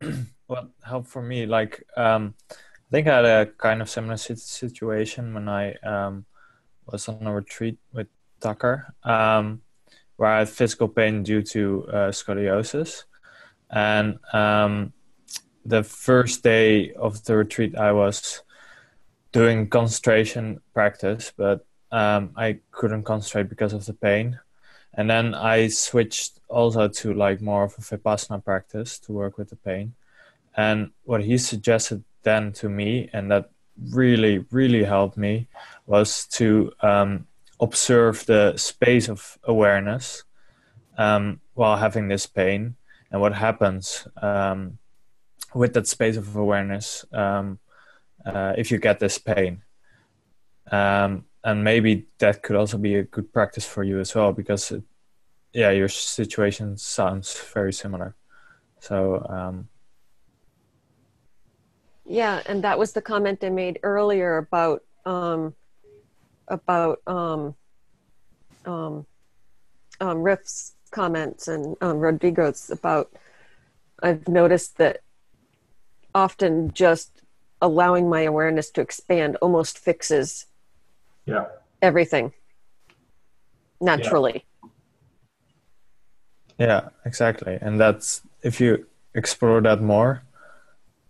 (clears throat) what helped for me, like, um, I think I had a kind of similar situation when I um, was on a retreat with Tucker, um, where I had physical pain due to uh, scoliosis. And um, the first day of the retreat, I was doing concentration practice, but um, I couldn't concentrate because of the pain. And then I switched also to like more of a vipassana practice to work with the pain. And what he suggested then to me, and that really, really helped me, was to um, observe the space of awareness um, while having this pain and what happens um, with that space of awareness um, uh, if you get this pain. Um, and maybe that could also be a good practice for you as well because it, yeah your situation sounds very similar so um, Yeah, and that was the comment I made earlier about um, about um, um, um, Riff's comments and um, Rodrigo's about. I've noticed that often just allowing my awareness to expand almost fixes Yeah. everything naturally. yeah exactly and that's if you explore that more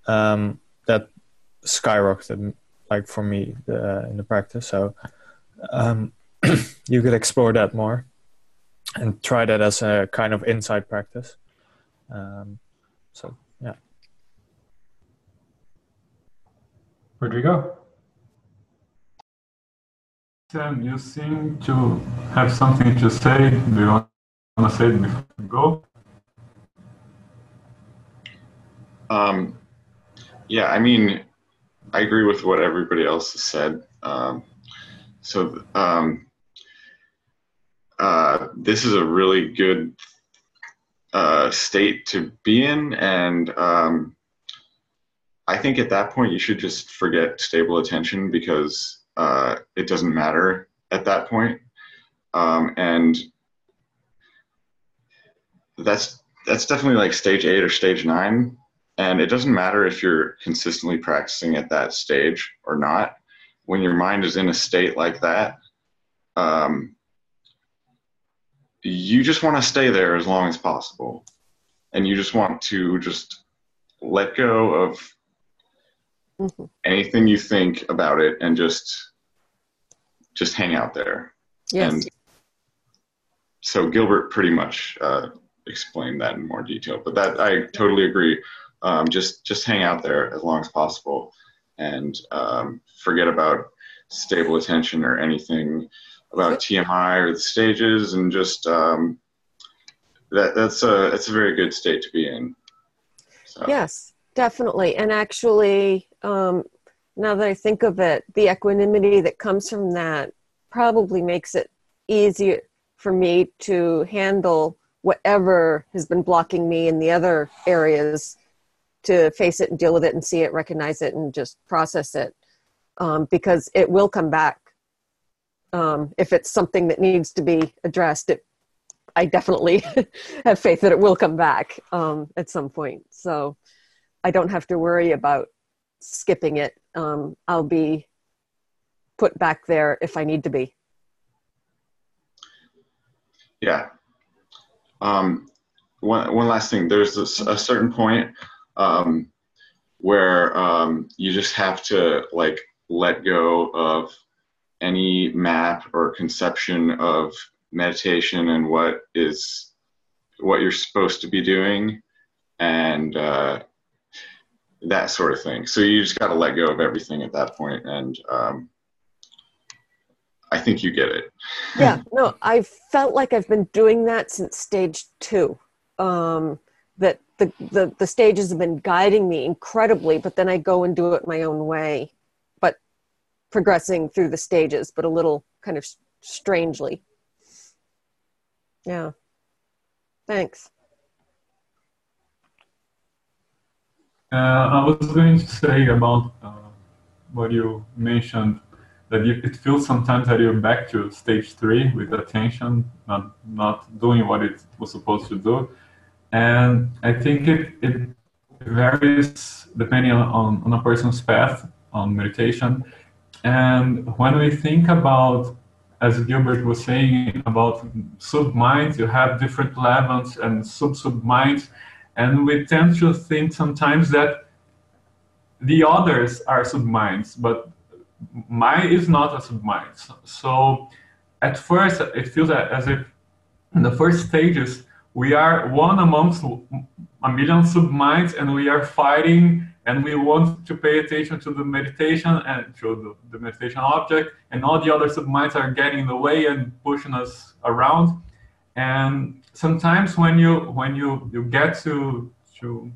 um, that skyrocketed like for me uh, in the practice so um, (clears throat) you could explore that more and try that as a kind of inside practice um, so yeah Rodrigo. Sam, you seem to have something to say. Do you want to say it before we go? Um, yeah, I mean, I agree with what everybody else has said. Um, so um, uh, this is a really good uh, state to be in, and um, I think at that point you should just forget stable attention because uh, it doesn't matter at that point. Um, and that's that's definitely like stage eight or stage nine. And it doesn't matter if you're consistently practicing at that stage or not. When your mind is in a state like that um, you just want to stay there as long as possible. And you just want to just let go of Mhm. anything you think about it and just just hang out there Yes. and so Gilbert pretty much uh, explained that in more detail, but that I totally agree. Um, just just hang out there as long as possible, and um, forget about stable attention or anything about TMI or the stages, and just um, that that's a that's a very good state to be in. So, Yes, definitely. And actually, um, now that I think of it, the equanimity that comes from that probably makes it easier for me to handle whatever has been blocking me in the other areas to face it and deal with it and see it, recognize it, and just process it um, because it will come back. Um, if it's something that needs to be addressed, it, I definitely (laughs) have faith that it will come back um, at some point. So I don't have to worry about skipping it. Um, I'll be put back there if I need to be. Yeah. Um, one, one last thing. There's this, a certain point um, where um, you just have to like let go of any map or conception of meditation and what is what you're supposed to be doing and uh, that sort of thing. So you just got to let go of everything at that point and um, I think you get it. yeah, no, I felt like I've been doing that since stage two. Um, that the, the the stages have been guiding me incredibly, but then I go and do it my own way, but progressing through the stages, but a little kind of strangely. Yeah. Thanks. I was going to say about uh, what you mentioned that you, it feels sometimes that you're back to stage three with attention, not not doing what it was supposed to do, and I think it it varies depending on, on a person's path on meditation, and when we think about as Gilbert was saying about sub minds, you have different levels and sub sub minds and we tend to think sometimes that the others are subminds, but my is not a submind. So at first, it feels as if in the first stages, we are one amongst a million subminds and we are fighting and we want to pay attention to the meditation and to the, the meditation object and all the other subminds are getting in the way and pushing us around. And sometimes when you when you you get to to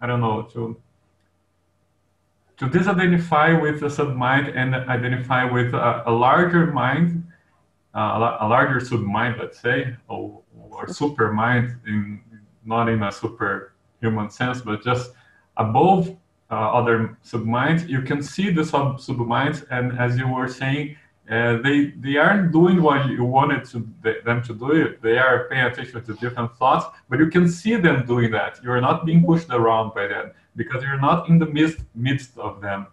I don't know to to disidentify with the submind and identify with a, a larger mind, uh, a larger submind, let's say, or, or super mind, in not in a super human sense, but just above uh, other subminds, you can see the sub subminds, and as you were saying, uh, they they aren't doing what you wanted to, them to do. It. They are paying attention to different thoughts, but you can see them doing that. You're not being pushed around by them because you're not in the midst midst of them.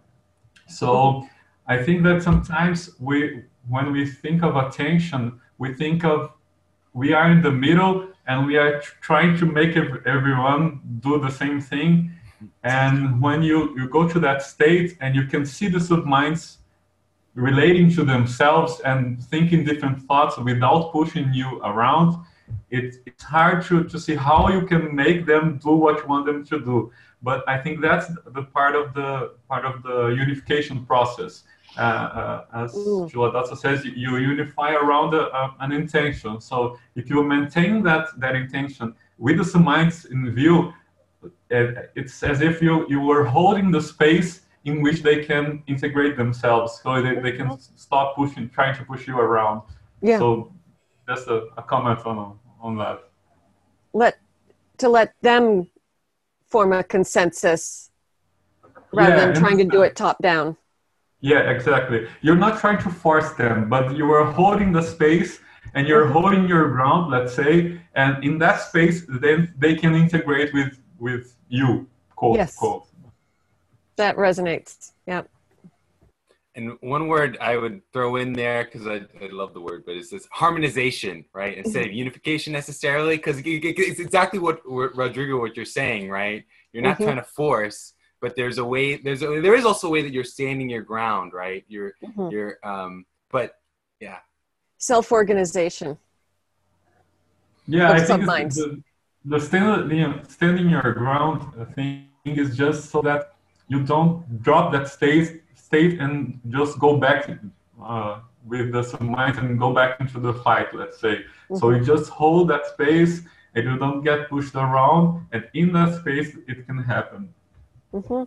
So I think that sometimes we, when we think of attention, we think of we are in the middle and we are trying to make everyone do the same thing. And when you, you go to that state and you can see the subminds relating to themselves and thinking different thoughts without pushing you around, it, it's hard to, to see how you can make them do what you want them to do. But I think that's the part of the part of the unification process. Uh, uh, as Culadasa says, you unify around a, a, an intention. So if you maintain that that intention with the minds in view, it, it's as if you you were holding the space in which they can integrate themselves. So they, they can stop pushing trying to push you around. Yeah. So that's a, a comment on on that. Let to let them form a consensus rather Yeah, than trying to do it top down. Yeah exactly. You're not trying to force them but you are holding the space and you're mm-hmm. holding your ground let's say and in that space then they can integrate with with you quote Yes. quote that resonates yeah And one word I would throw in there because I, I love the word, but it's this harmonization, right? Instead of unification necessarily, because it's exactly what what Rodrigo, what you're saying, right? You're not Mhm. trying to force, but there's a way. There's a, there is also a way that you're standing your ground, right? You're Mhm. you're um, but yeah, self-organization Yeah, of I think subminds. the, the stand, you know, standing your ground thing is just so that you don't drop that state state and just go back uh, with the submind and go back into the fight. Let's say. So you just hold that space and you don't get pushed around, and in that space, it can happen. hmm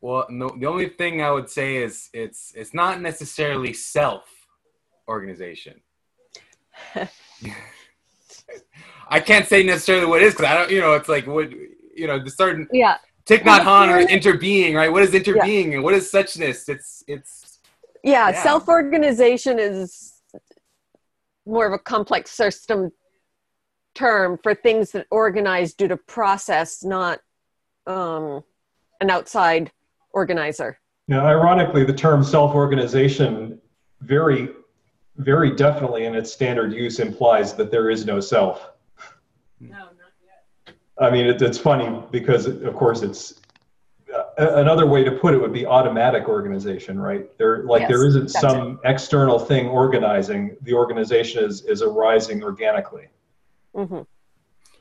Well, no, the only thing I would say is it's it's not necessarily self organization. (laughs) (laughs) I can't say necessarily what it is because I don't, you know, it's like what you know, the certain Yeah. Thich Nhat Hanh or interbeing, right? What is interbeing and what is suchness? It's it's Yeah, Yeah. self organization is more of a complex system term for things that organize due to process, not um, an outside organizer. Now, ironically, the term self-organization very, very definitely in its standard use implies that there is no self. No, not yet. I mean, it, it's funny because, of course, it's uh, another way to put it would be automatic organization, right? There, like, there Yes, isn't that's some external thing organizing. The organization is is arising organically. hmm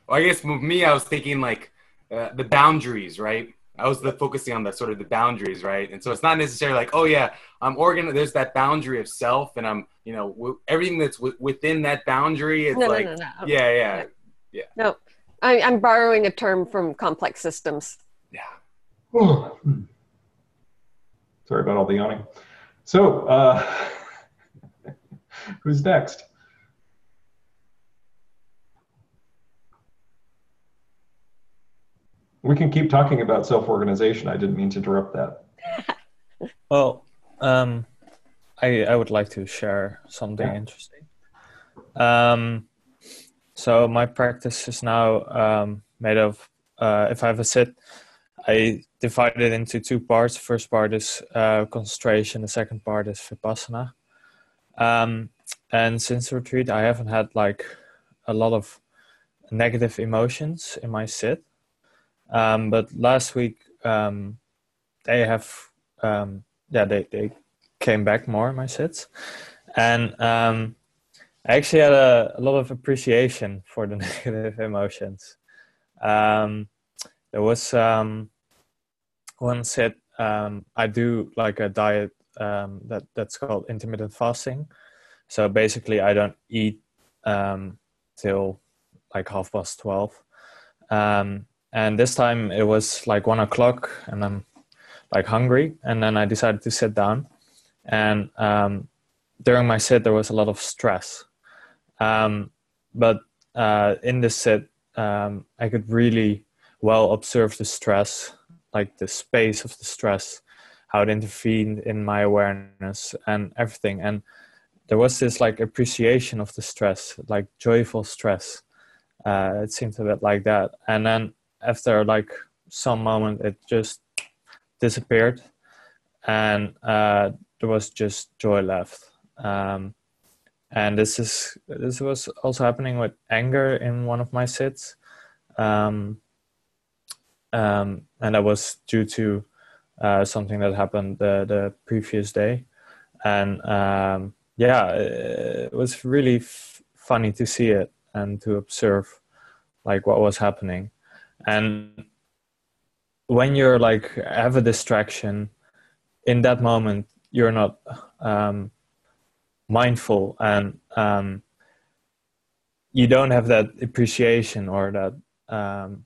well, I guess with me, I was thinking like uh, the boundaries, right? I was the, focusing on the sort of the boundaries, right? And so it's not necessarily like, oh yeah, I'm organ. There's that boundary of self, and I'm, you know, w- everything that's w- within that boundary. It's No, no, like, no, no. yeah, yeah, No, I, I'm borrowing a term from complex systems. yeah. (sighs) Sorry about all the yawning. So, uh, (laughs) who's next? We can keep talking about self-organization. I didn't mean to interrupt that. (laughs) Well, um, I I would like to share something Yeah. interesting. Um, so my practice is now um, made of. Uh, if I have a sit, I divide it into two parts. First part is uh, concentration. The second part is vipassana. Um, and since retreat, I haven't had like a lot of negative emotions in my sit. Um, but last week, um, they have um, yeah they, they came back more in my sits and um, i actually had a, a lot of appreciation for the (laughs) negative emotions. Um, there was um, one sit um, i do like a diet um, that that's called intermittent fasting. So basically i don't eat um, till like half past 12 um, and this time it was like one o'clock and i'm like hungry. And then i decided to sit down. And um, during my sit there was a lot of stress um, but uh, in this set, um, i could really well observe the stress like the space of the stress how it intervened in my awareness and everything. And there was this like appreciation of the stress like joyful stress uh, it seemed a bit like that. And then after like some moment it just disappeared. And uh, there was just joy left. Um, and this is this was also happening with anger in one of my sits um, um, and that was due to uh, something that happened the, the previous day. And um, yeah it was really f- funny to see it and to observe like what was happening. And when you're like have a distraction in that moment you're not um, mindful and um, you don't have that appreciation or that um,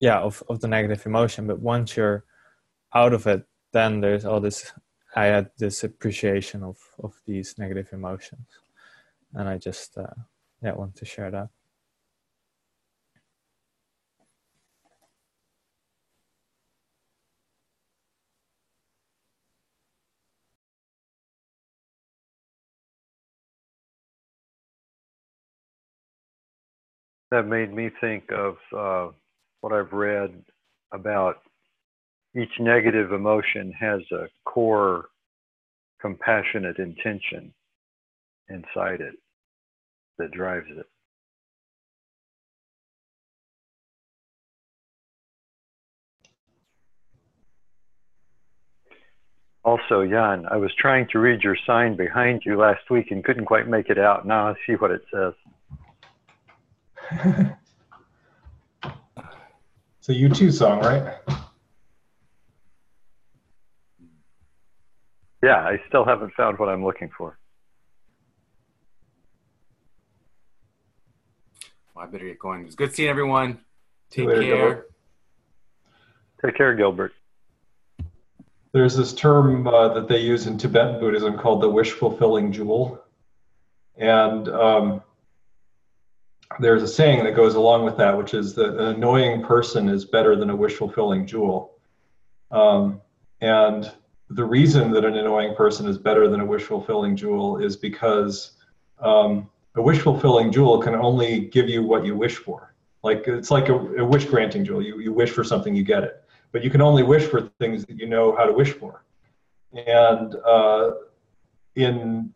yeah of, of the negative emotion but once you're out of it then there's all this i had this appreciation of of these negative emotions. And i just uh, yeah want to share that That made me think of uh, what I've read about each negative emotion has a core compassionate intention inside it that drives it. Also, Jan, I was trying to read your sign behind you last week and couldn't quite make it out. Now I see what it says. It's a U2 song, right? Yeah, I still haven't found what I'm looking for. Well, I better get going. It's good seeing everyone. Take later, care. Gilbert. Take care, Gilbert. There's this term uh, that they use in Tibetan Buddhism called the wish fulfilling jewel. And um, there's a saying that goes along with that, which is that an annoying person is better than a wish fulfilling jewel. Um, and the reason that an annoying person is better than a wish fulfilling jewel is because um, a wish fulfilling jewel can only give you what you wish for. Like it's like a, a wish granting jewel. You, you wish for something, you get it. But you can only wish for things that you know how to wish for. And uh, in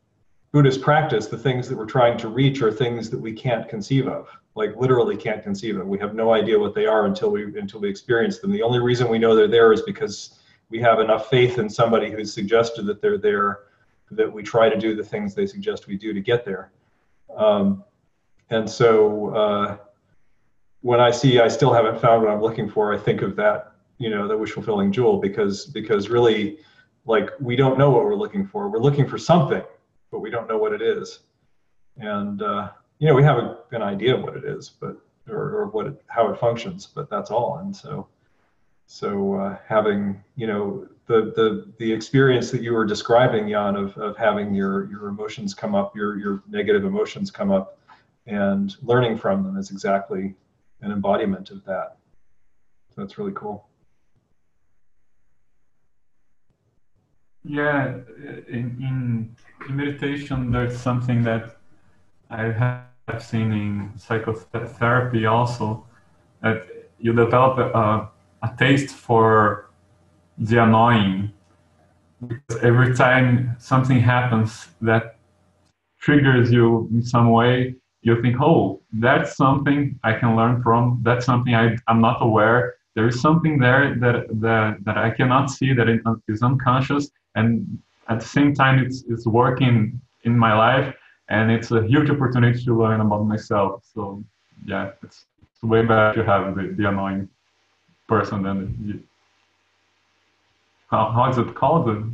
Buddhist practice, the things that we're trying to reach are things that we can't conceive of, like literally can't conceive of. We have no idea what they are until we until we experience them. The only reason we know they're there is because we have enough faith in somebody who's suggested that they're there that we try to do the things they suggest we do to get there. Um, and so uh, when I see I still haven't found what I'm looking for, I think of that, you know, that wish fulfilling jewel because because really, like we don't know what we're looking for. We're looking for something, but we don't know what it is. And uh, you know, we have a, an idea of what it is, but or, or what it, how it functions, but that's all. And so so uh, having you know the the the experience that you were describing, Jan, of of having your your emotions come up, your your negative emotions come up, and learning from them is exactly an embodiment of that. So that's really cool. Yeah, in, in, meditation, there's something that I have seen in psychotherapy also that you develop a, a taste for the annoying because every time something happens that triggers you in some way, you think, oh, that's something I can learn from. That's something I, I'm not aware. There is something there that, that, that I cannot see that is unconscious. And at the same time, it's, it's working in my life. And it's a huge opportunity to learn about myself. So, yeah, it's, it's way better to have the, the annoying person than the, how, how is it called? The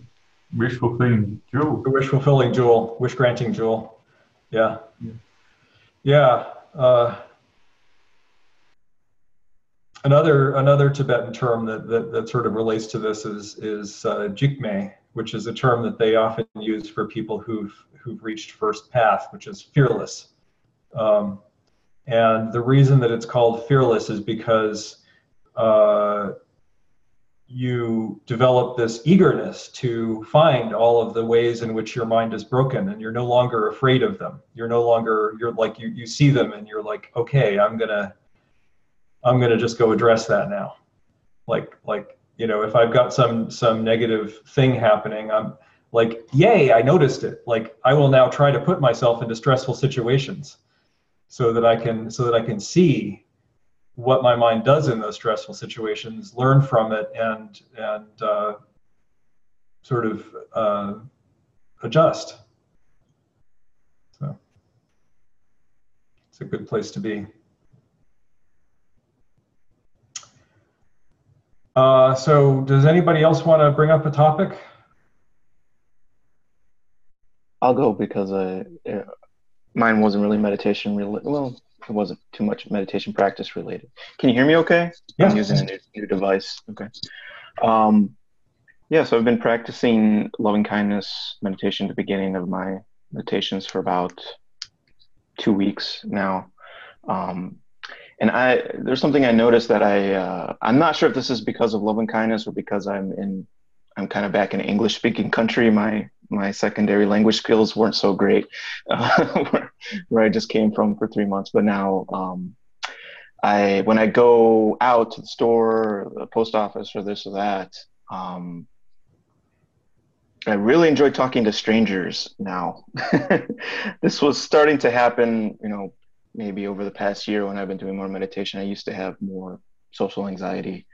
wish fulfilling jewel. The wish fulfilling jewel, wish granting jewel. Yeah. Yeah. yeah. Uh, another another Tibetan term that, that, that sort of relates to this is is uh, jigme, which is a term that they often use for people who've who've reached first path, which is fearless. Um, and the reason that it's called fearless is because uh, you develop this eagerness to find all of the ways in which your mind is broken and you're no longer afraid of them you're no longer you're like you, you see them and you're like okay i'm gonna i'm gonna just go address that now like like you know if i've got some some negative thing happening i'm like yay i noticed it like i will now try to put myself into stressful situations so that i can so that i can see what my mind does in those stressful situations, learn from it, and and uh, sort of uh, adjust. So it's a good place to be. Uh, so, does anybody else want to bring up a topic? I'll go because I, uh, mine wasn't really meditation related. Well, it wasn't too much meditation practice related. Can you hear me okay? Yeah. I'm using a new, new device. Okay. Um, yeah, so I've been practicing loving kindness meditation at the beginning of my meditations for about two weeks now. Um, and I there's something I noticed that I uh, I'm not sure if this is because of love and kindness or because I'm in I'm kind of back in English speaking country. My my secondary language skills weren't so great uh, (laughs) where, where, I just came from for three months. But now, um, I when I go out to the store, the post office, or this or that, um, I really enjoy talking to strangers now. (laughs) this was starting to happen, you know, maybe over the past year when I've been doing more meditation. I used to have more social anxiety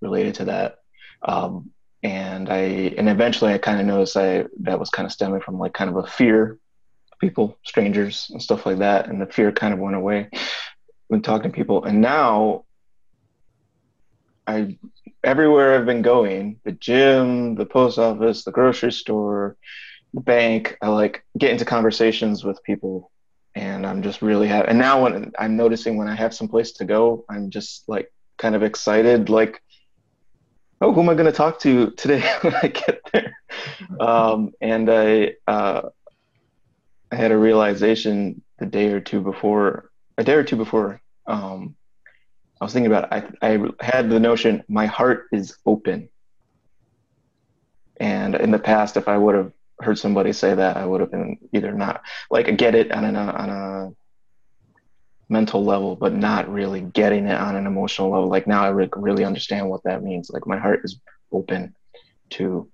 related to that. Um, and I and eventually I kind of noticed I that was kind of stemming from like kind of a fear, people, strangers, and stuff like that, and the fear kind of went away when talking to people. And now, I everywhere I've been going, the gym, the post office, the grocery store, the bank, I like get into conversations with people and I'm just really happy. And now when I'm noticing when I have some place to go, I'm just like kind of excited, like, oh, who am I going to talk to today (laughs) when I get there? Um, and I, uh, I had a realization the day or two before, a day or two before, um, I was thinking about it. I, I had the notion my heart is open. And in the past, if I would have heard somebody say that, I would have been either not like get it on an on a mental level, but not really getting it on an emotional level. Like now, I re- really understand what that means. Like my heart is open to,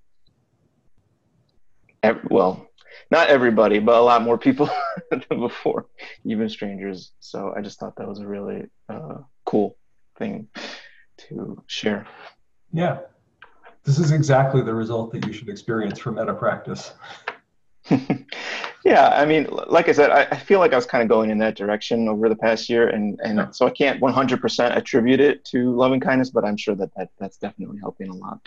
ev- well, not everybody, but a lot more people (laughs) than before, even strangers. So I just thought that was a really uh, cool thing to share. Yeah. This is exactly the result that you should experience from metta practice. (laughs) yeah, I mean, like I said, I, I, feel like I was kind of going in that direction over the past year, and and yeah. so I can't 100% attribute it to loving kindness, but I'm sure that, that that's definitely helping a lot.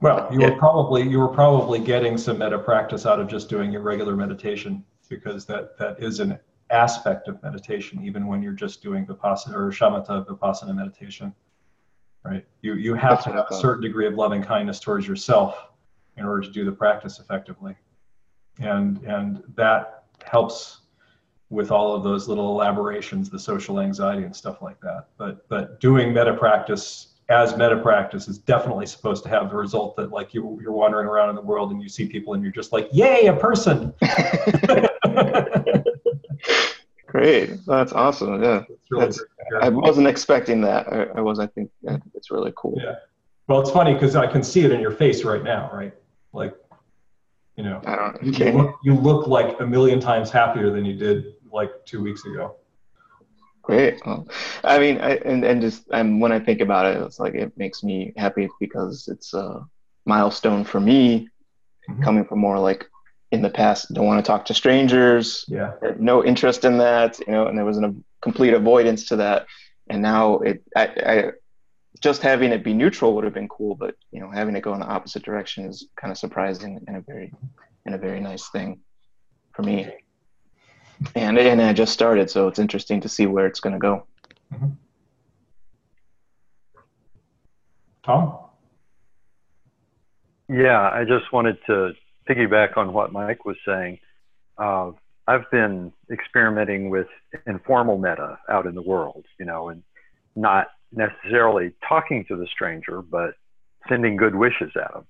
Well, you yeah. were probably you were probably getting some metta practice out of just doing your regular meditation because that that is an aspect of meditation, even when you're just doing vipassana or shamatha vipassana meditation right? You, you have That's to have a certain degree of loving kindness towards yourself in order to do the practice effectively. And, and that helps with all of those little elaborations, the social anxiety and stuff like that. But, but doing metta practice as metta practice is definitely supposed to have the result that like you, you're wandering around in the world and you see people and you're just like, yay, a person. (laughs) (laughs) Great. That's awesome. Yeah. Really That's, I wasn't expecting that. I, I, was, I think, I think it's really cool. Yeah. Well, it's funny because I can see it in your face right now, right? Like, you know, I don't, okay. you, look, you look like a million times happier than you did like two weeks ago. Great. Well, I mean, I, and, and just and when I think about it, it's like it makes me happy because it's a milestone for me mm-hmm. coming from more like in the past don't want to talk to strangers yeah. no interest in that you know and there was a complete avoidance to that. And now it I, I just having it be neutral would have been cool but you know having it go in the opposite direction is kind of surprising and a very and a very nice thing for me. And and i just started so it's interesting to see where it's going to go. Mm-hmm. tom? Yeah i just wanted to piggyback on what Mike was saying, uh, I've been experimenting with informal metta out in the world, you know, and not necessarily talking to the stranger, but sending good wishes at them.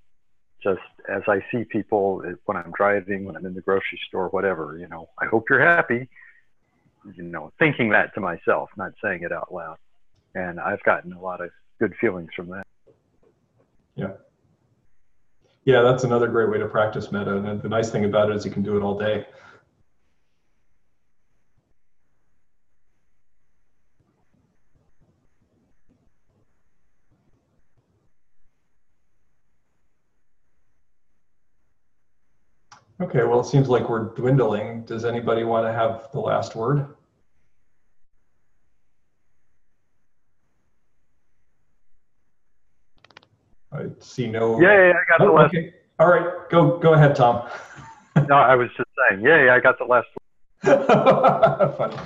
Just as I see people when I'm driving, when I'm in the grocery store, whatever, you know, I hope you're happy, you know, thinking that to myself, not saying it out loud. And I've gotten a lot of good feelings from that. Yeah. Yeah, that's another great way to practice metta. And the nice thing about it is you can do it all day. Okay, well, it seems like we're dwindling. Does anybody want to have the last word? I see no. Yeah, I got oh, the last. Okay. All right, go go ahead, Tom. no, I was just saying, yeah, I got the last. (laughs) Funny.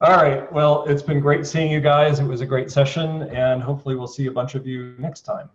All right. Well, it's been great seeing you guys. It was a great session, and hopefully, we'll see a bunch of you next time.